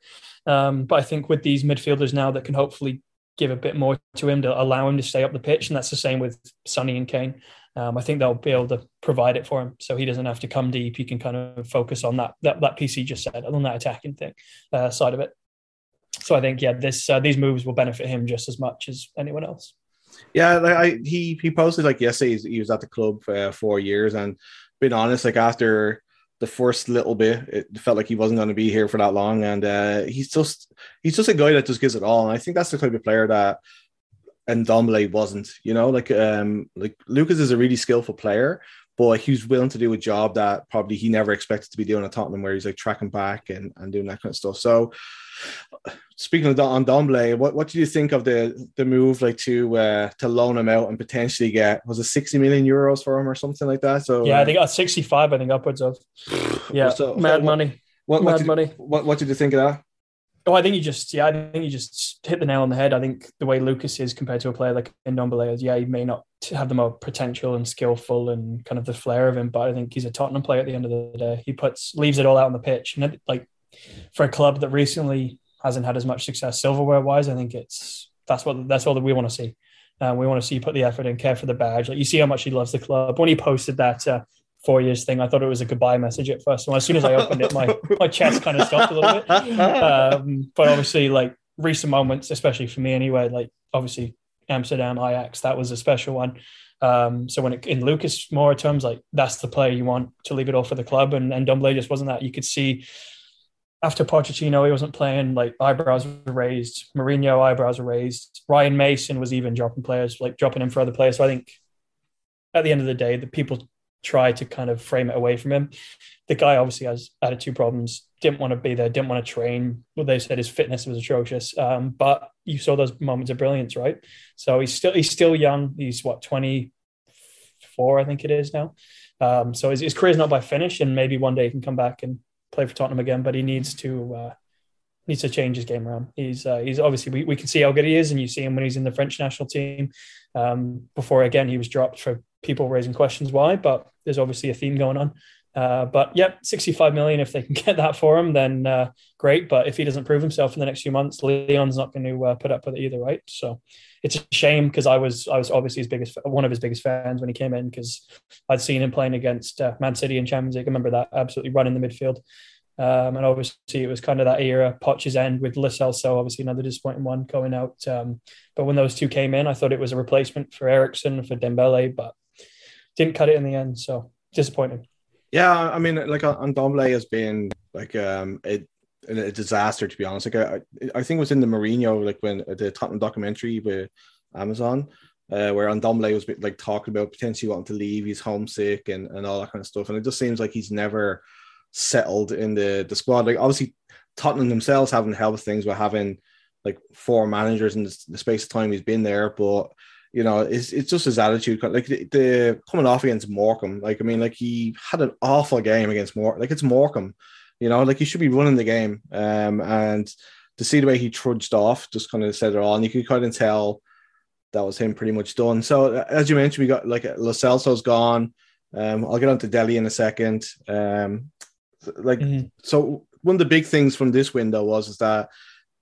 Um, but I think with these midfielders now that can hopefully give a bit more to him to allow him to stay up the pitch, and that's the same with Sonny and Kane um, I think they'll be able to provide it for him, so he doesn't have to come deep. He can kind of focus on that that that piece he just said, on that attacking thing uh, side of it. So I think yeah, this uh, these moves will benefit him just as much as anyone else.
Yeah, like I, he he posted like yesterday he was at the club for uh, four years, and being honest, like after the first little bit, it felt like he wasn't going to be here for that long, and uh, he's just he's just a guy that just gives it all, and I think that's the type of player that and Ndombele wasn't, you know, like um like Lucas is a really skillful player, but he was willing to do a job that probably he never expected to be doing at Tottenham, where he's like tracking back and, and doing that kind of stuff. So, speaking of on Ndombele, what what do you think of the the move like to uh, to loan him out and potentially get was it sixty million euros for him or something like that? So
yeah,
uh,
I think at 65, I think upwards of. Yeah,
So-
mad
what-
money.
what, what
mad
did,
money.
What what did you think of that?
Oh, I think you just yeah, I think you just hit the nail on the head. I think the way Lucas is compared to a player like Ndombele is yeah, he may not have the more potential and skillful and kind of the flair of him, but I think he's a Tottenham player at the end of the day. He puts leaves it all out on the pitch, and like for a club that recently hasn't had as much success silverware wise, I think it's that's what that's all that we want to see. Uh, we want to see you put the effort in, care for the badge. Like you see how much he loves the club. When he posted that uh, four years thing, I thought it was a goodbye message at first. And as soon as I opened it, my my chest kind of stopped a little bit. Um, but obviously, like recent moments, especially for me anyway, like obviously Amsterdam, Ajax, that was a special one. Um, so when it, in Lucas Moura terms, like that's the player you want to leave it all for the club, and and Ndombele just wasn't that. You could see after Pochettino, he wasn't playing. Like eyebrows were raised. Mourinho eyebrows were raised. Ryan Mason was even dropping players, like dropping him for other players. So I think at the end of the day, the people try to kind of frame it away from him. The guy obviously has attitude problems. Didn't want to be there. Didn't want to train. Well, they said his fitness was atrocious. Um, but you saw those moments of brilliance, right? So he's still he's still young. He's what twenty four, I think it is now. Um, so his, his career's not by finish, and maybe one day he can come back and play for Tottenham again. But he needs to uh, needs to change his game around. He's uh, he's obviously we, we can see how good he is, and you see him when he's in the French national team. Um, before again, he was dropped for people raising questions why, but there's obviously a theme going on. Uh, but yep, 65 million. If they can get that for him, then uh, great. But if he doesn't prove himself in the next few months, Lyon's not going to uh, put up with it either, right? So it's a shame because I was I was obviously his biggest one of his biggest fans when he came in because I'd seen him playing against uh, Man City in Champions League. I remember that absolutely running the midfield. Um, and obviously, it was kind of that era, Poch's end with Lo Celso, obviously another disappointing one going out. Um, but when those two came in, I thought it was a replacement for Eriksen, for Dembele, but didn't cut it in the end. So disappointing.
Yeah, I mean, like Ndombele has been like um a, a disaster to be honest. Like I, I think it was in the Mourinho, like when the Tottenham documentary with Amazon, uh, where Ndombele was like talking about potentially wanting to leave, he's homesick and and all that kind of stuff, and it just seems like he's never settled in the the squad. Like obviously, Tottenham themselves haven't helped things by having like four managers in the, the space of time he's been there, but you know, it's, it's just his attitude. Like the, the, coming off against Morecambe, like I mean, like he had an awful game against Morecambe. Like it's Morecambe, you know, like he should be running the game. Um, and to see the way he trudged off, just kind of said it all, and you could kind of tell that was him pretty much done. So as you mentioned, we got like Lo Celso's gone. Um, I'll get on to Dele in a second. Um, like
Mhm.
so, one of the big things from this window was is that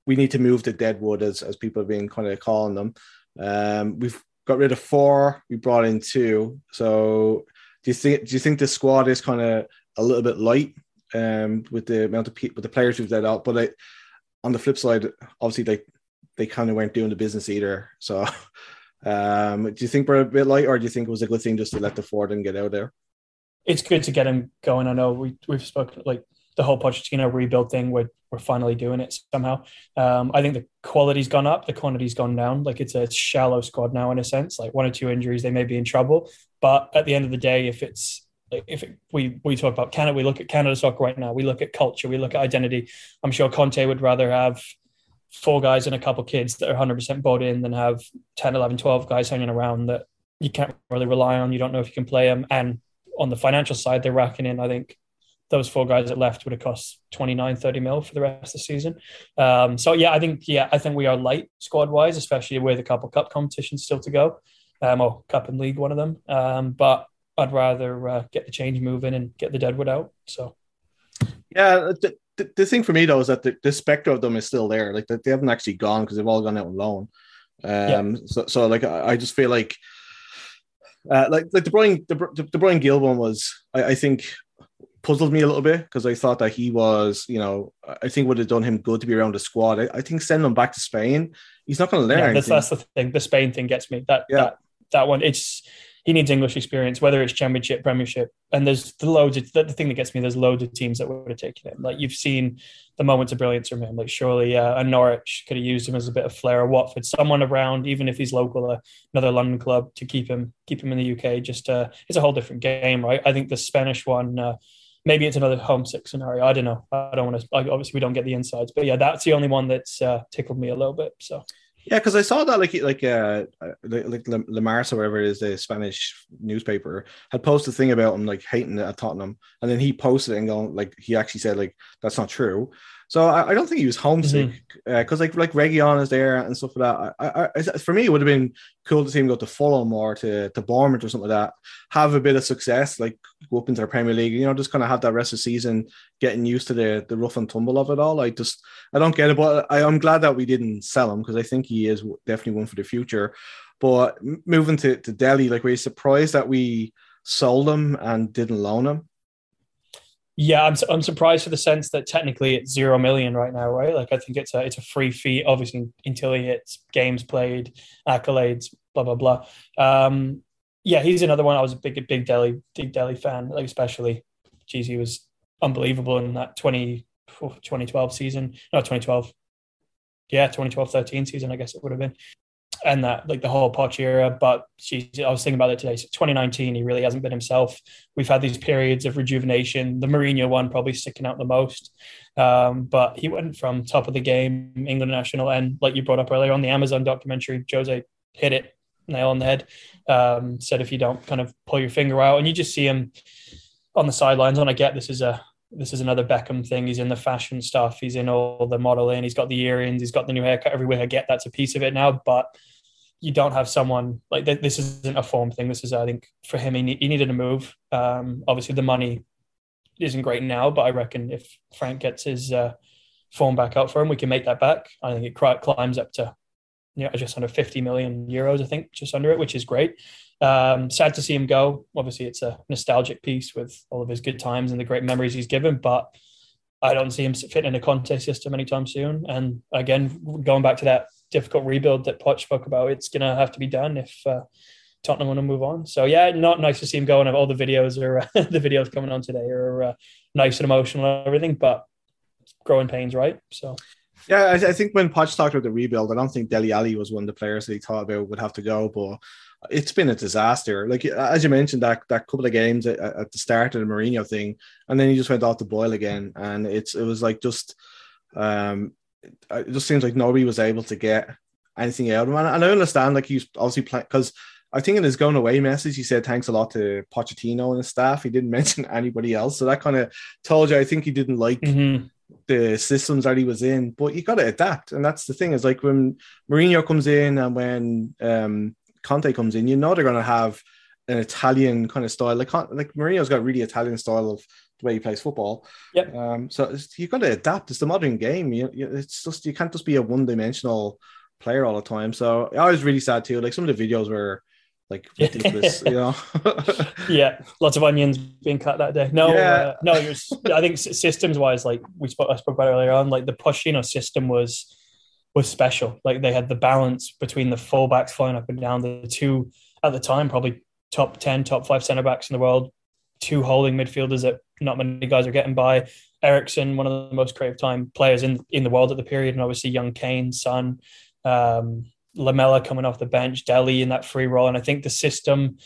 we need to move to Deadwood, as as people have been kind of calling them. Um, we've got rid of four. We brought in two. So do you think do you think the squad is kind of a little bit light um, with the amount of people with the players we've let out? But like, on the flip side, obviously they they kind of weren't doing the business either. So um, do you think we're a bit light, or do you think it was a good thing just to let the four then get out there?
It's good to get him going. I know we, we've spoken like the whole Pochettino rebuild thing. We're, we're finally doing it somehow. Um, I think the quality's gone up, the quantity's gone down. Like it's a shallow squad now in a sense. Like one or two injuries, they may be in trouble. But at the end of the day, if it's like if it, we we talk about Canada, we look at Canada soccer right now. We look at culture, we look at identity. I'm sure Conte would rather have four guys and a couple kids that are 100% bought in than have 10, 11, 12 guys hanging around that you can't really rely on. You don't know if you can play them. And on the financial side, they're racking in, I think, those four guys that left would have cost 29, 30 mil for the rest of the season. Um, so yeah, I think, yeah, I think we are light squad wise, especially with a couple cup competitions still to go. Um, or cup and league, one of them. Um, but I'd rather uh, get the change moving and get the deadwood out. So
Yeah, the, the, the thing for me though is that the, the specter of them is still there. Like they haven't actually gone because they've all gone out on loan. Um, so, so like I, I just feel like, uh, like like the Brian the, the, the Bryan Gil one was I, I think puzzled me a little bit because I thought that he was you know I think would have done him good to be around the squad. I, I think send him back to Spain. He's not going to learn
yeah, that's, that's the thing. The Spain thing gets me. That
Yeah.
that that one. It's he needs English experience, whether it's Championship, Premiership, and there's the loads. Of, the, the thing that gets me, there's loads of teams that would have taken him. Like you've seen the moments of brilliance from him. Like surely uh, a Norwich could have used him as a bit of flair. A Watford, someone around, even if he's local, uh, another London club to keep him keep him in the UK. Just uh, it's a whole different game, right? I think the Spanish one. Uh, maybe it's another homesick scenario. I don't know. I don't want to. Obviously, we don't get the insides, but yeah, that's the only one that's uh, tickled me a little bit. So
Yeah, because I saw that like like uh like, like Le, Le Mars or whatever it is the Spanish newspaper had posted a thing about him like hating it at Tottenham, and then he posted it and going like he actually said like that's not true. So I, I don't think he was homesick mm-hmm. uh, because like like Reguilón is there and stuff like that. I, I, I- for me, it would have been cool to see him go to Fulham or to to Bournemouth or something like that, have a bit of success, like go up into the Premier League. You know, just kind of have that rest of the season, getting used to the the rough and tumble of it all. I just I don't get it, but I, I'm glad that we didn't sell him because I think he is definitely one for the future. But moving to, to Dele, like, were you surprised that we sold him and didn't loan him?
Yeah, I'm, I'm surprised for the sense that technically it's zero million right now, right? Like I think it's a it's a free fee, obviously until he hits games played, accolades, blah blah blah. Um, yeah, he's another one. I was a big big Dele big Dele fan, like especially, geez, he was unbelievable in that 20, 2012 season. No, 2012. Yeah, 2012-13 season, I guess it would have been. And that like the whole Poch era, but geez, I was thinking about it today. So 2019, he really hasn't been himself. We've had these periods of rejuvenation. The Mourinho one probably sticking out the most. Um, but he went from top of the game, England national, and like you brought up earlier on the Amazon documentary, Jose hit it nail on the head. Um, said if you don't kind of pull your finger out, and you just see him on the sidelines. And I get this is a this is another Beckham thing. He's in the fashion stuff. He's in all the modeling. He's got the earrings. He's got the new haircut everywhere. I get that's a piece of it now, but you don't have someone like th- this. Isn't a form thing. This is, I think, for him, he, he needed a move. Um, obviously, the money isn't great now, but I reckon if Frank gets his uh, form back up for him, we can make that back. I think it climbs up to you know, just under 50 million euros, I think, just under it, which is great. Um, sad to see him go. Obviously, it's a nostalgic piece with all of his good times and the great memories he's given, but I don't see him fitting in a Conte system anytime soon. And again, going back to that difficult rebuild that Poch spoke about, it's going to have to be done if uh, Tottenham want to move on. So yeah, not nice to see him go. And all the videos are the videos coming on today are uh, nice and emotional and everything, but growing pains, right? So
Yeah, I, I think when Poch talked about the rebuild, I don't think Dele Alli was one of the players that he thought about would have to go, but it's been a disaster. Like as you mentioned, that that couple of games at, at the start of the Mourinho thing, and then he just went off the boil again, and it's it was like just, um, it just seems like nobody was able to get anything out of him, and, I understand like he's obviously playing because. I think in his going away message, he said thanks a lot to Pochettino and his staff. He didn't mention anybody else, so that kind of told you. I think he didn't like
Mhm.
the systems that he was in, but you got to adapt. And that's the thing is like when Mourinho comes in and when um, Conte comes in, you know they're going to have an Italian kind of style. Like like Mourinho's got really Italian style of way he plays football.
Yep.
Um, so it's, you got to adapt. It's the modern game. You, you, it's just you can't just be a one dimensional player all the time. So I was really sad too. Like some of the videos were like ridiculous. you know.
yeah, lots of onions being cut that day. No,
Yeah.
uh, no, it was, I think systems wise, like we spoke, I spoke about earlier on, like the Pochettino system was was special. Like they had the balance between the fullbacks flying up and down, the two at the time probably top ten, top five centre backs in the world, two holding midfielders that not many guys are getting by. Eriksen, one of the most creative time players in in the world at the period, and obviously young Kane, Son, um, Lamela coming off the bench, Dele in that free role, and I think the system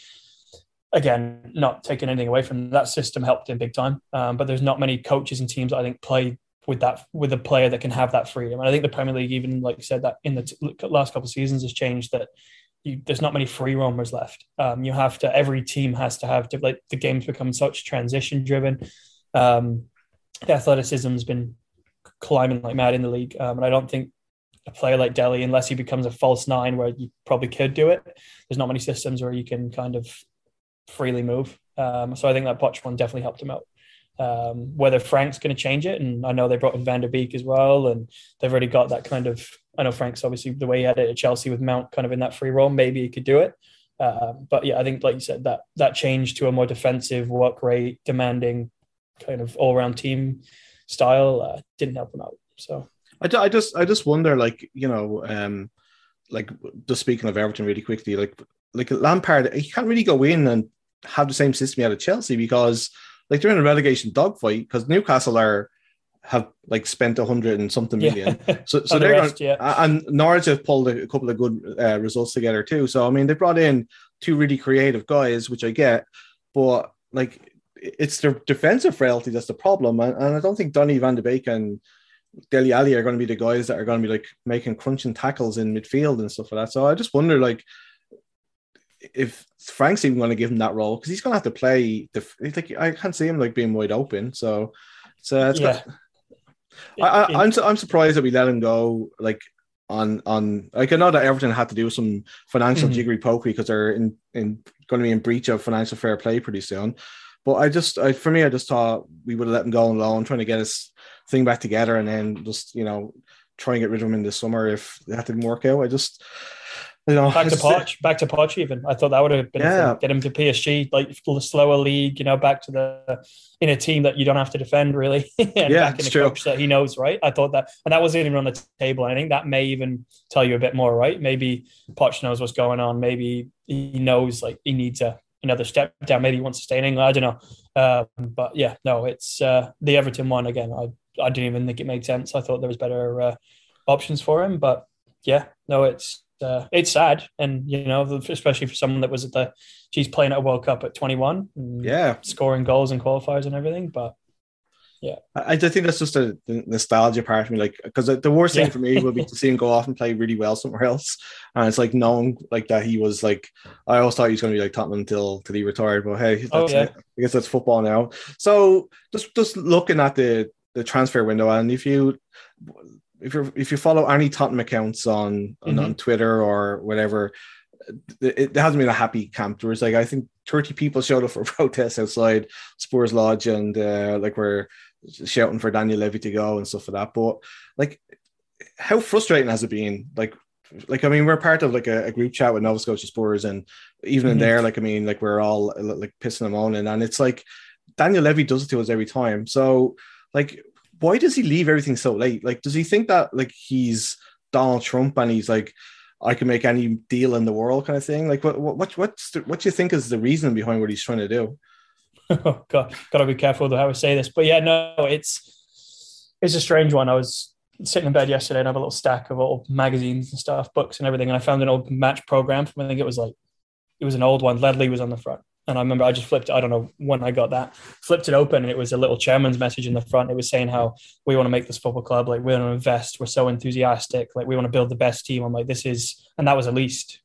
again, not taking anything away from that system helped him big time. Um, but there's not many coaches and teams I think play with that with a player that can have that freedom. And I think the Premier League, even like said, that in the t- last couple of seasons has changed that. You, there's not many free roamers left. Um, you have to. Every team has to have to, like the game's become such transition driven. Um, the athleticism has been climbing like mad in the league, um, and I don't think a player like Dele, unless he becomes a false nine, where you probably could do it. There's not many systems where you can kind of freely move. Um, so I think that Poch one definitely helped him out. Um, whether Frank's going to change it, and I know they brought in Van de Beek as well, and they've already got that kind of. I know Frank's obviously the way he had it at Chelsea with Mount, kind of in that free role. Maybe he could do it, um, but yeah, I think like you said, that that change to a more defensive, work rate, demanding, kind of all round team style uh, didn't help him out. So
I, I just I just wonder like you know um like just speaking of Everton really quickly like like Lampard, he can't really go in and have the same system out of Chelsea because like they're in a relegation dogfight because Newcastle are have like spent a hundred and something million.
Yeah.
So, so they're
rest,
going,
yeah.
and Norwich have pulled a, couple of good uh, results together too. So I mean, they brought in two really creative guys, which I get, but like it's their defensive frailty that's the problem, and, and I don't think Donny Van de Beek and Dele Alli are going to be the guys that are going to be like making crunching tackles in midfield and stuff like that. So I just wonder like if Frank's even going to give him that role because he's going to have to play the like I can't see him like being wide open. So so it's
Yeah.
got, I, I, I'm su- I'm surprised that we let him go like on on like I know that Everton had to do some financial
Mhm.
jiggery pokery because they're in in going to be in breach of financial fair play pretty soon. But I just I, for me I just thought we would have let him go on loan, trying to get his thing back together, and then just you know try and get rid of him in the summer if that didn't work out. I just you know
back to Poch, back to Poch. Even I thought that would have been
Yeah.
get him to PSG, like the slower league. You know, back to the in a team that you don't have to defend really, and
Yeah,
back in a
true.
coach that he knows. Right, I thought that, and that wasn't even on the table. I think that may even tell you a bit more. Right, maybe Poch knows what's going on. Maybe he knows like he needs a another step down. Maybe he wants to stay in England. I don't know. Um, but yeah, no, it's uh, the Everton one again. I I didn't even think it made sense. I thought there was better uh, options for him, but yeah, no, it's uh, it's sad, and you know, especially for someone that was at the, she's playing at a World Cup at 21, and
yeah
scoring goals and qualifiers and everything. But
I, I think that's just a nostalgia part of me, like because the worst thing
Yeah.
for me would be to see him go off and play really well somewhere else, and it's like knowing like that he was like I always thought he was going to be like Tottenham until till he retired, but hey, that's
Oh, yeah.
it. I guess that's football now. So just just looking at the the transfer window, and if you if you if you follow any Tottenham accounts on on,
Mhm.
on Twitter or whatever, it, it hasn't been a happy camp. There was like I think thirty people showed up for a protest outside Spurs Lodge, and uh, like we're shouting for Daniel Levy to go and stuff like that. But like, how frustrating has it been? Like, like I mean, we're part of like a, a group chat with Nova Scotia Spurs, and even in
Mhm.
there, like I mean, like we're all like pissing them on, and and it's like Daniel Levy does it to us every time. So like, why does he leave everything so late? Like, does he think that like he's Donald Trump and he's like, I can make any deal in the world kind of thing? Like, what what what what's the, what do you think is the reason behind what he's trying to do?
oh God, gotta be careful how I say this. But yeah, no, it's it's a strange one. I was sitting in bed yesterday and I have a little stack of old magazines and stuff, books and everything, and I found an old match program from I think it was like it was an old one. Ledley was on the front. And I remember I just flipped, I don't know when I got that, flipped it open and it was a little chairman's message in the front. It was saying how we want to make this football club, like we want to invest, we're so enthusiastic, like we want to build the best team. I'm like, this is, and that was at least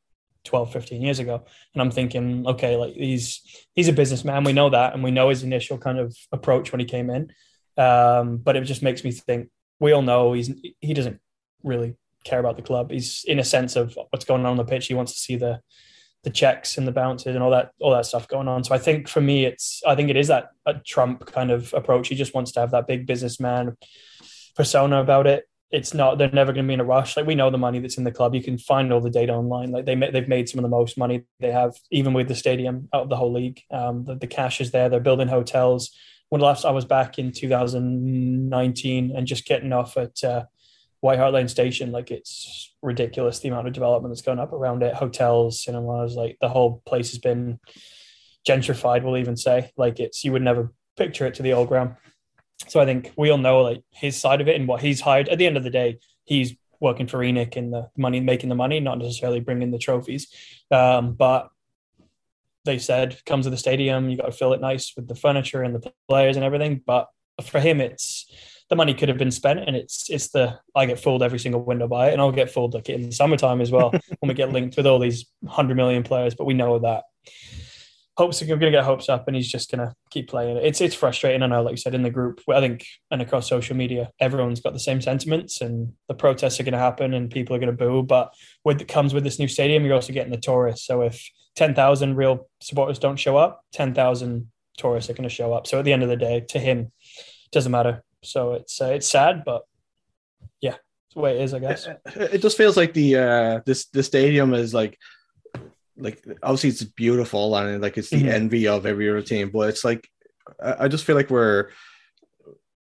12, 15 years ago. And I'm thinking, okay, like he's he's a businessman. We know that, and we know his initial kind of approach when he came in. Um, but it just makes me think. We all know he's he doesn't really care about the club. He's in a sense of what's going on on the pitch. He wants to see the the checks and the bounces and all that all that stuff going on. So I think for me, it's I think it is that Trump kind of approach. He just wants to have that big businessman persona about it. It's not they're never going to be in a rush. Like we know the money that's in the club. You can find all the data online. Like they they've made some of the most money they have, even with the stadium out of the whole league. Um, the, the cash is there. They're building hotels. When last I was back in 2019 and just getting off at uh, White Hart Lane Station, like it's ridiculous the amount of development that's going up around it. Hotels, cinemas, like the whole place has been gentrified. We'll even say like it's you would never picture it to the old ground. So I think we all know like his side of it and what he's hired. At the end of the day, he's working for ENIC and the money, making the money, not necessarily bringing the trophies. Um, but they said comes to the stadium, you got to fill it nice with the furniture and the players and everything. But for him, it's the money could have been spent, and it's it's the I get fooled every single window by it, and I'll get fooled like in the summertime as well when we get linked with all these hundred million players. But we know that hopes are going to get hopes up, and he's just going to keep playing. it. It's it's frustrating. I know, like you said in the group, I think, and across social media, everyone's got the same sentiments, and the protests are going to happen, and people are going to boo. But with it comes with this new stadium, you're also getting the tourists. So if ten thousand real supporters don't show up, ten thousand tourists are going to show up. So at the end of the day, to him, it doesn't matter. So it's uh, it's sad, but yeah, it's the way it is, I guess.
it just feels like the uh this the stadium is like like obviously it's beautiful and like it's the
Mhm.
envy of every other team but it's like I, I just feel like we're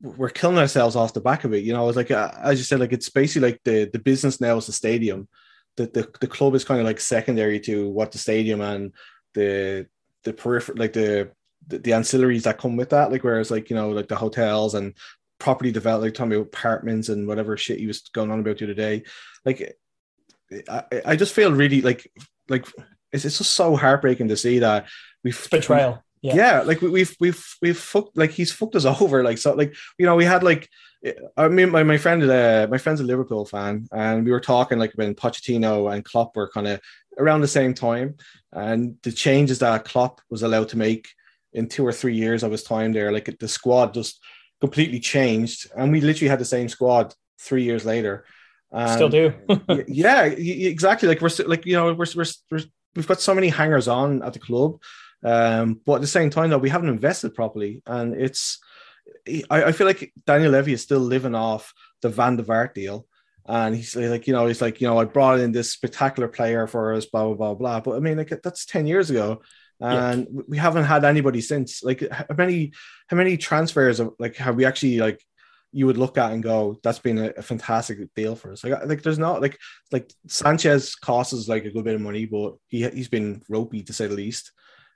we're killing ourselves off the back of it you know it's like uh, as you said like it's basically like the the business now is the stadium the, the, the club is kind of like secondary to what the stadium and the the peripheral like the, the the ancillaries that come with that. Like whereas like you know like the hotels and property development, like talking about apartments and whatever shit he was going on about the other day. Like I, I just feel really like like it's, it's just so heartbreaking to see that we've
Betrayal.
yeah.
Yeah.
like we, we've we've we've fucked like he's fucked us over like so like you know we had like I mean my, my friend uh, my friend's a Liverpool fan and we were talking like when Pochettino and Klopp were kind of around the same time and the changes that Klopp was allowed to make in two or three years of his time there like the squad just completely changed and we literally had the same squad three years later and
Still do.
yeah, exactly. Like we're st- like you know we're, we're, we're we've got so many hangers on at the club, um, but at the same time though we haven't invested properly, and it's I, I feel like Daniel Levy is still living off the Van der Vaart deal. And he's like, you know, he's like, you know, I brought in this spectacular player for us, blah blah blah blah. But I mean, like that's ten years ago, and we haven't had anybody since. Like, how many, how many transfers of like have we actually like you would look at and go, that's been a, a fantastic deal for us. Like, like there's not like like Sanchez costs us like a good bit of money, but he he's been ropey to say the least.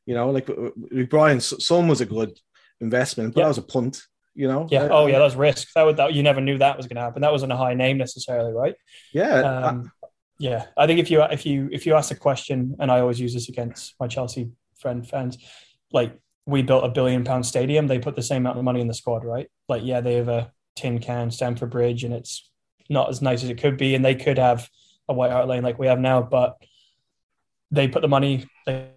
You know, like we brought in Son was a good investment, but
Yeah.
that was a punt. You know,
Yeah.
Uh,
Oh, yeah. That was risk. That would that you never knew that was going to happen. That wasn't a high name necessarily, right?
yeah.
Um, yeah. I think if you if you if you ask a question, and I always use this against my Chelsea friend fans, like we built a billion pound stadium, they put the same amount of money in the squad, right? Like, yeah, they have a tin can Stamford Bridge, and it's not as nice as it could be, and they could have a White Hart Lane like we have now, but they put the money they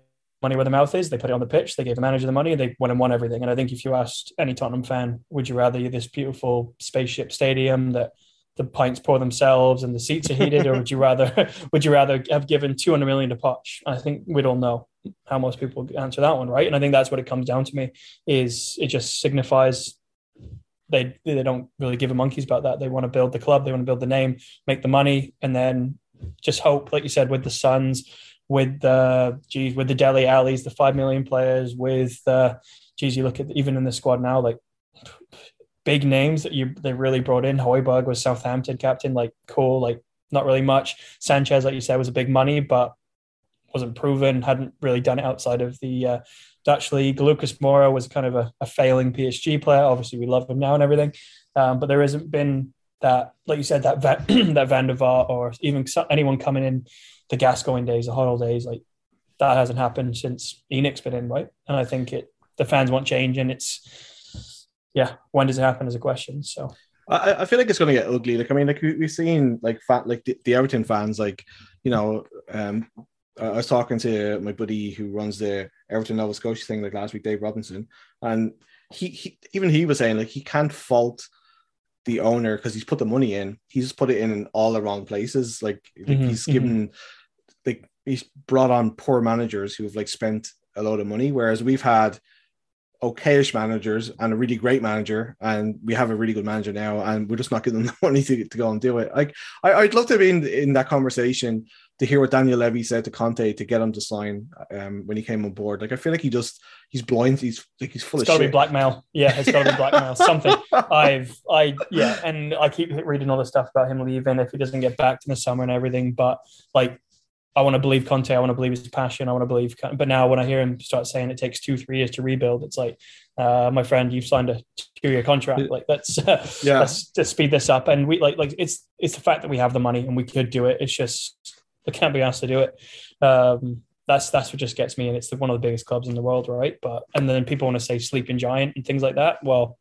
money where the mouth is. They put it on the pitch. They gave the manager the money, and they went and won everything. And I think if you asked any Tottenham fan, would you rather this beautiful spaceship stadium that the pints pour themselves and the seats are heated, or would you rather would you rather have given two hundred million to Poch? I think we'd all know how most people answer that one, right? And I think that's what it comes down to me. Is it just signifies they they don't really give a monkeys about that. They want to build the club, they want to build the name, make the money, and then just hope, like you said, with the Suns, with the geez, with the Dele Allis, the five million players, with uh, geez, you look at even in the squad now, like big names that you they really brought in. Højbjerg was Southampton captain, like cool, like not really much. Sanchez, like you said, was a big money, but wasn't proven, hadn't really done it outside of the uh, Dutch league. Lucas Moura was kind of a, a failing PSG player. Obviously, we love him now and everything, um, but there hasn't been that, like you said, that Van, that Van der Vaart or even anyone coming in the Gascoigne days, the Hoddle days, like that hasn't happened since ENIC's been in, right? And I think it the fans want change, and it's yeah, when does it happen is a question. So
I, feel like it's going to get ugly. Like I mean, like we, we've seen like fat like the, the Everton fans, like you know, um, I was talking to my buddy who runs the Everton Nova Scotia thing like last week, Dave Robinson, and he, he even he was saying like he can't fault the owner because he's put the money in. He's just put it in, in all the wrong places. Like, like
Mhm,
he's given like he's brought on poor managers who have like spent a lot of money, whereas we've had okayish managers and a really great manager, and we have a really good manager now, and we're just not giving them the money to, to go and do it. Like, I, I'd love to be in, in that conversation to hear what Daniel Levy said to Conte to get him to sign um, when he came on board. Like, I feel like he just he's blind. He's like he's full
it's
of It's
got to be blackmail. Yeah, it's got to be blackmail. Something. I've I yeah, and I keep reading all the stuff about him leaving if he doesn't get back in the summer and everything. But like, I want to believe Conte. I want to believe his passion. I want to believe. But now when I hear him start saying it takes two three years to rebuild, it's like, uh, my friend, you've signed a two year contract. Like let's
Yeah.
let's just speed this up. And we like like it's it's the fact that we have the money and we could do it. It's just we can't be asked to do it. Um, that's that's what just gets me, and it's the, one of the biggest clubs in the world, right? But and then people want to say sleeping giant and things like that. Well,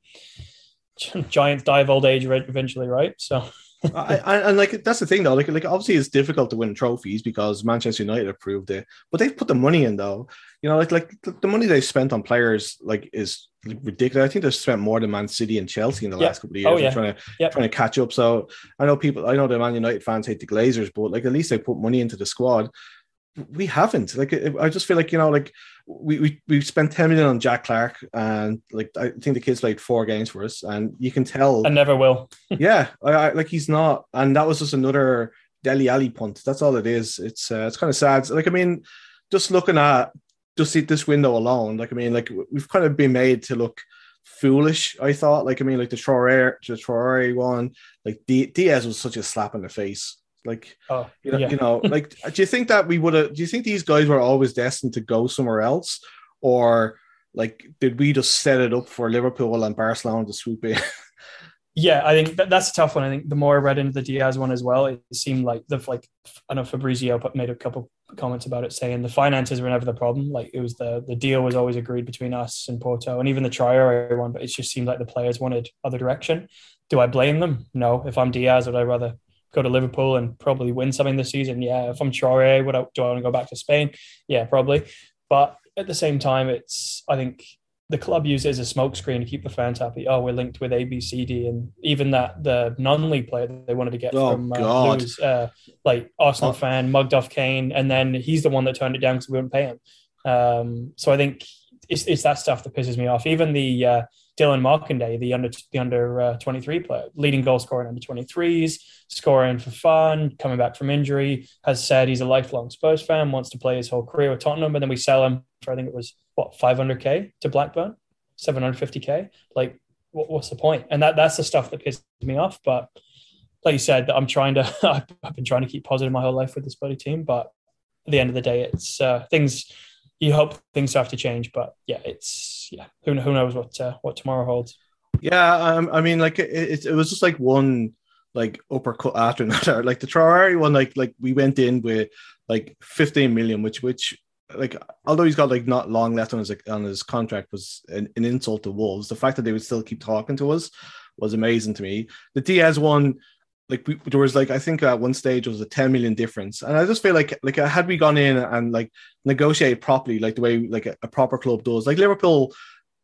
giants die of old age eventually, right? So
I, I, and like that's the thing though. Like, like obviously it's difficult to win trophies because Manchester United have proved it, but they've put the money in though. You know, like like the- money they've spent on players like is ridiculous. I think they've spent more than Man City and Chelsea in the
Yeah.
last couple of oh, years.
Oh, yeah.
trying to
Yep.
trying to catch up. So I know people. I know the Man United fans hate the Glazers, but like at least they put money into the squad. We haven't. Like I just feel like you know, like we we we spent ten million on Jack Clarke, and like I think the kids played four games for us, and you can tell
and never will.
yeah, I, I, like he's not, and that was just another Dele Alli punt. That's all it is. It's uh, it's kind of sad. Like I mean, just looking at just see this window alone. Like I mean, like we've kind of been made to look foolish. I thought. Like I mean, like the Traore, the Traore one. Like D- Diaz was such a slap in the face Like,
Oh,
you know,
yeah.
you know, like, do you think that we would have? Do you think these guys were always destined to go somewhere else, or like did we just set it up for Liverpool and Barcelona to swoop in?
Yeah, I think that, that's a tough one. I think the more I read into the Diaz one as well, it seemed like the like I know Fabrizio made a couple comments about it, saying the finances were never the problem. Like it was the the deal was always agreed between us and Porto, and even the Traore one. But it just seemed like the players wanted other direction. Do I blame them? No. If I'm Diaz, would I rather go to Liverpool and probably win something this season? Yeah. If I'm Traore, would I, do I want to go back to Spain? Yeah, probably. But at the same time, it's I think the club uses it as a smokescreen to keep the fans happy. Oh, we're linked with A, B, C, D, and even that the non-league player that they wanted to get
Oh,
from uh,
God.
Lewis, uh, like Arsenal
Oh.
fan, mugged off Kane, and then he's the one that turned it down because we wouldn't pay him. Um, so I think it's, it's that stuff that pisses me off. Even the uh, Dilan Markanday, the under the under uh, 23 player, leading goal scorer in under 23s, scoring for fun, coming back from injury, has said he's a lifelong Spurs fan, wants to play his whole career with Tottenham, and then we sell him for I think it was what 500k to Blackburn, 750k. Like, what, what's the point? And that that's the stuff that pisses me off. But like you said, I'm trying to I've, I've been trying to keep positive my whole life with this bloody team, but at the end of the day, it's uh, things. You hope things have to change, but yeah, it's yeah. Who who knows what uh, what tomorrow holds?
Yeah, um, I mean, like it, it, was just like one like uppercut after another. Like the Traore one, like like we went in with like 15 million, which which like although he's got like not long left on his on his contract was an, an insult to Wolves. The fact that they would still keep talking to us was amazing to me. The Diaz one, like we, there was like I think at one stage it was a 10 million difference, and I just feel like like had we gone in and like negotiated properly, like the way like a, a proper club does, like Liverpool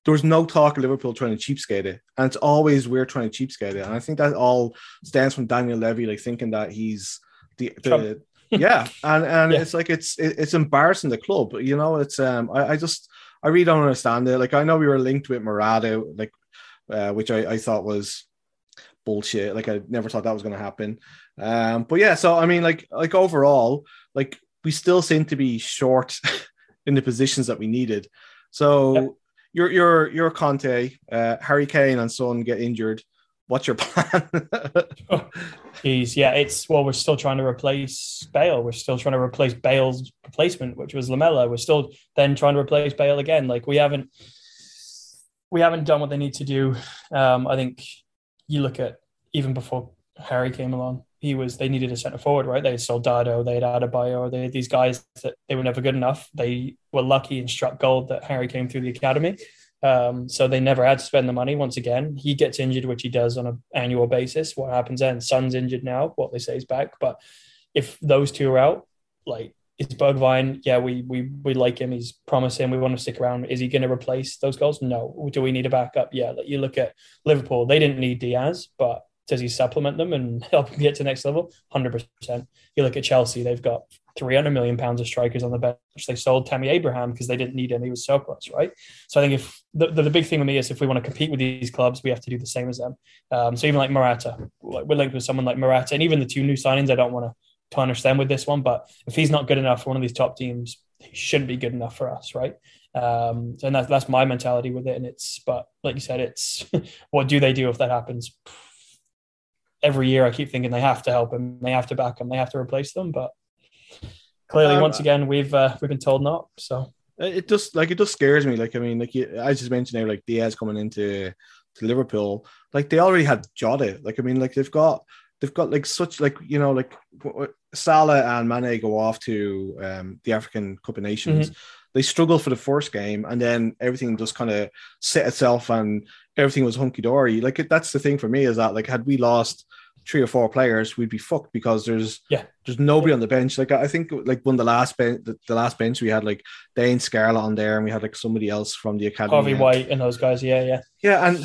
there was no talk of Liverpool trying to cheapskate it, and it's always we're trying to cheapskate it, and I think that all stands from Daniel Levy, like thinking that he's the, the yeah, and and
Yeah.
it's like it's it's embarrassing the club, you know. It's um, I, I just I really don't understand it. Like I know we were linked with Morata, like uh, which I, I thought was bullshit. Like I never thought that was going to happen. Um, but yeah, so I mean, like like overall, like we still seem to be short in the positions that we needed. So
Yep.
you're you're you're Conte, uh, Harry Kane and Son get injured. What's your plan?
He's yeah, it's well, we're still trying to replace Bale. We're still trying to replace Bale's replacement, which was Lamela. We're still then trying to replace Bale again. Like we haven't we haven't done what they need to do. Um, I think you look at even before Harry came along, he was they needed a centre forward, right? They had Soldado, they had Adebayor, they had these guys that they were never good enough. They were lucky and struck gold that Harry came through the academy. Um, so they never had to spend the money. Once again, he gets injured, which he does on an annual basis. What happens then? Son's injured now. What they say is back. But if those two are out, like is Bergwijn, yeah, we we we like him. He's promising. We want to stick around. Is he going to replace those goals? No. Do we need a backup? Yeah. Like you look at Liverpool, they didn't need Diaz, but does he supplement them and help them get to the next level? Hundred percent. You look at Chelsea, they've got 300 million pounds of strikers on the bench. They sold Tammy Abraham because they didn't need him. He was surplus, right? So I think if the, the, the big thing with me is if we want to compete with these clubs, we have to do the same as them. Um, so even like Morata, we're linked with someone like Morata, and even the two new signings, I don't want to tarnish them with this one, but if he's not good enough for one of these top teams, he shouldn't be good enough for us, right? Um, and that's that's my mentality with it. And it's, but like you said, it's what do they do if that happens? Every year, I keep thinking they have to help him, they have to back him, they have to replace them, but clearly,
Um,
once again, we've uh, we've been told not. So
it just like it just scares me. Like I mean, like you, I just mentioned there, like Diaz coming into to Liverpool, like they already had Jota. Like I mean, like they've got they've got like such like you know like Salah and Mane go off to um, the African Cup of Nations. They struggle for the first game, and then everything just kind of set itself, and everything was hunky dory. Like it, that's the thing for me is that like had we lost three or four players, we'd be fucked because there's
yeah,
there's nobody on the bench. Like I think like when the last bench the, the last bench we had like Dane Scarlett on there and we had like somebody else from the academy.
Harvey White and those guys, yeah, yeah.
Yeah, and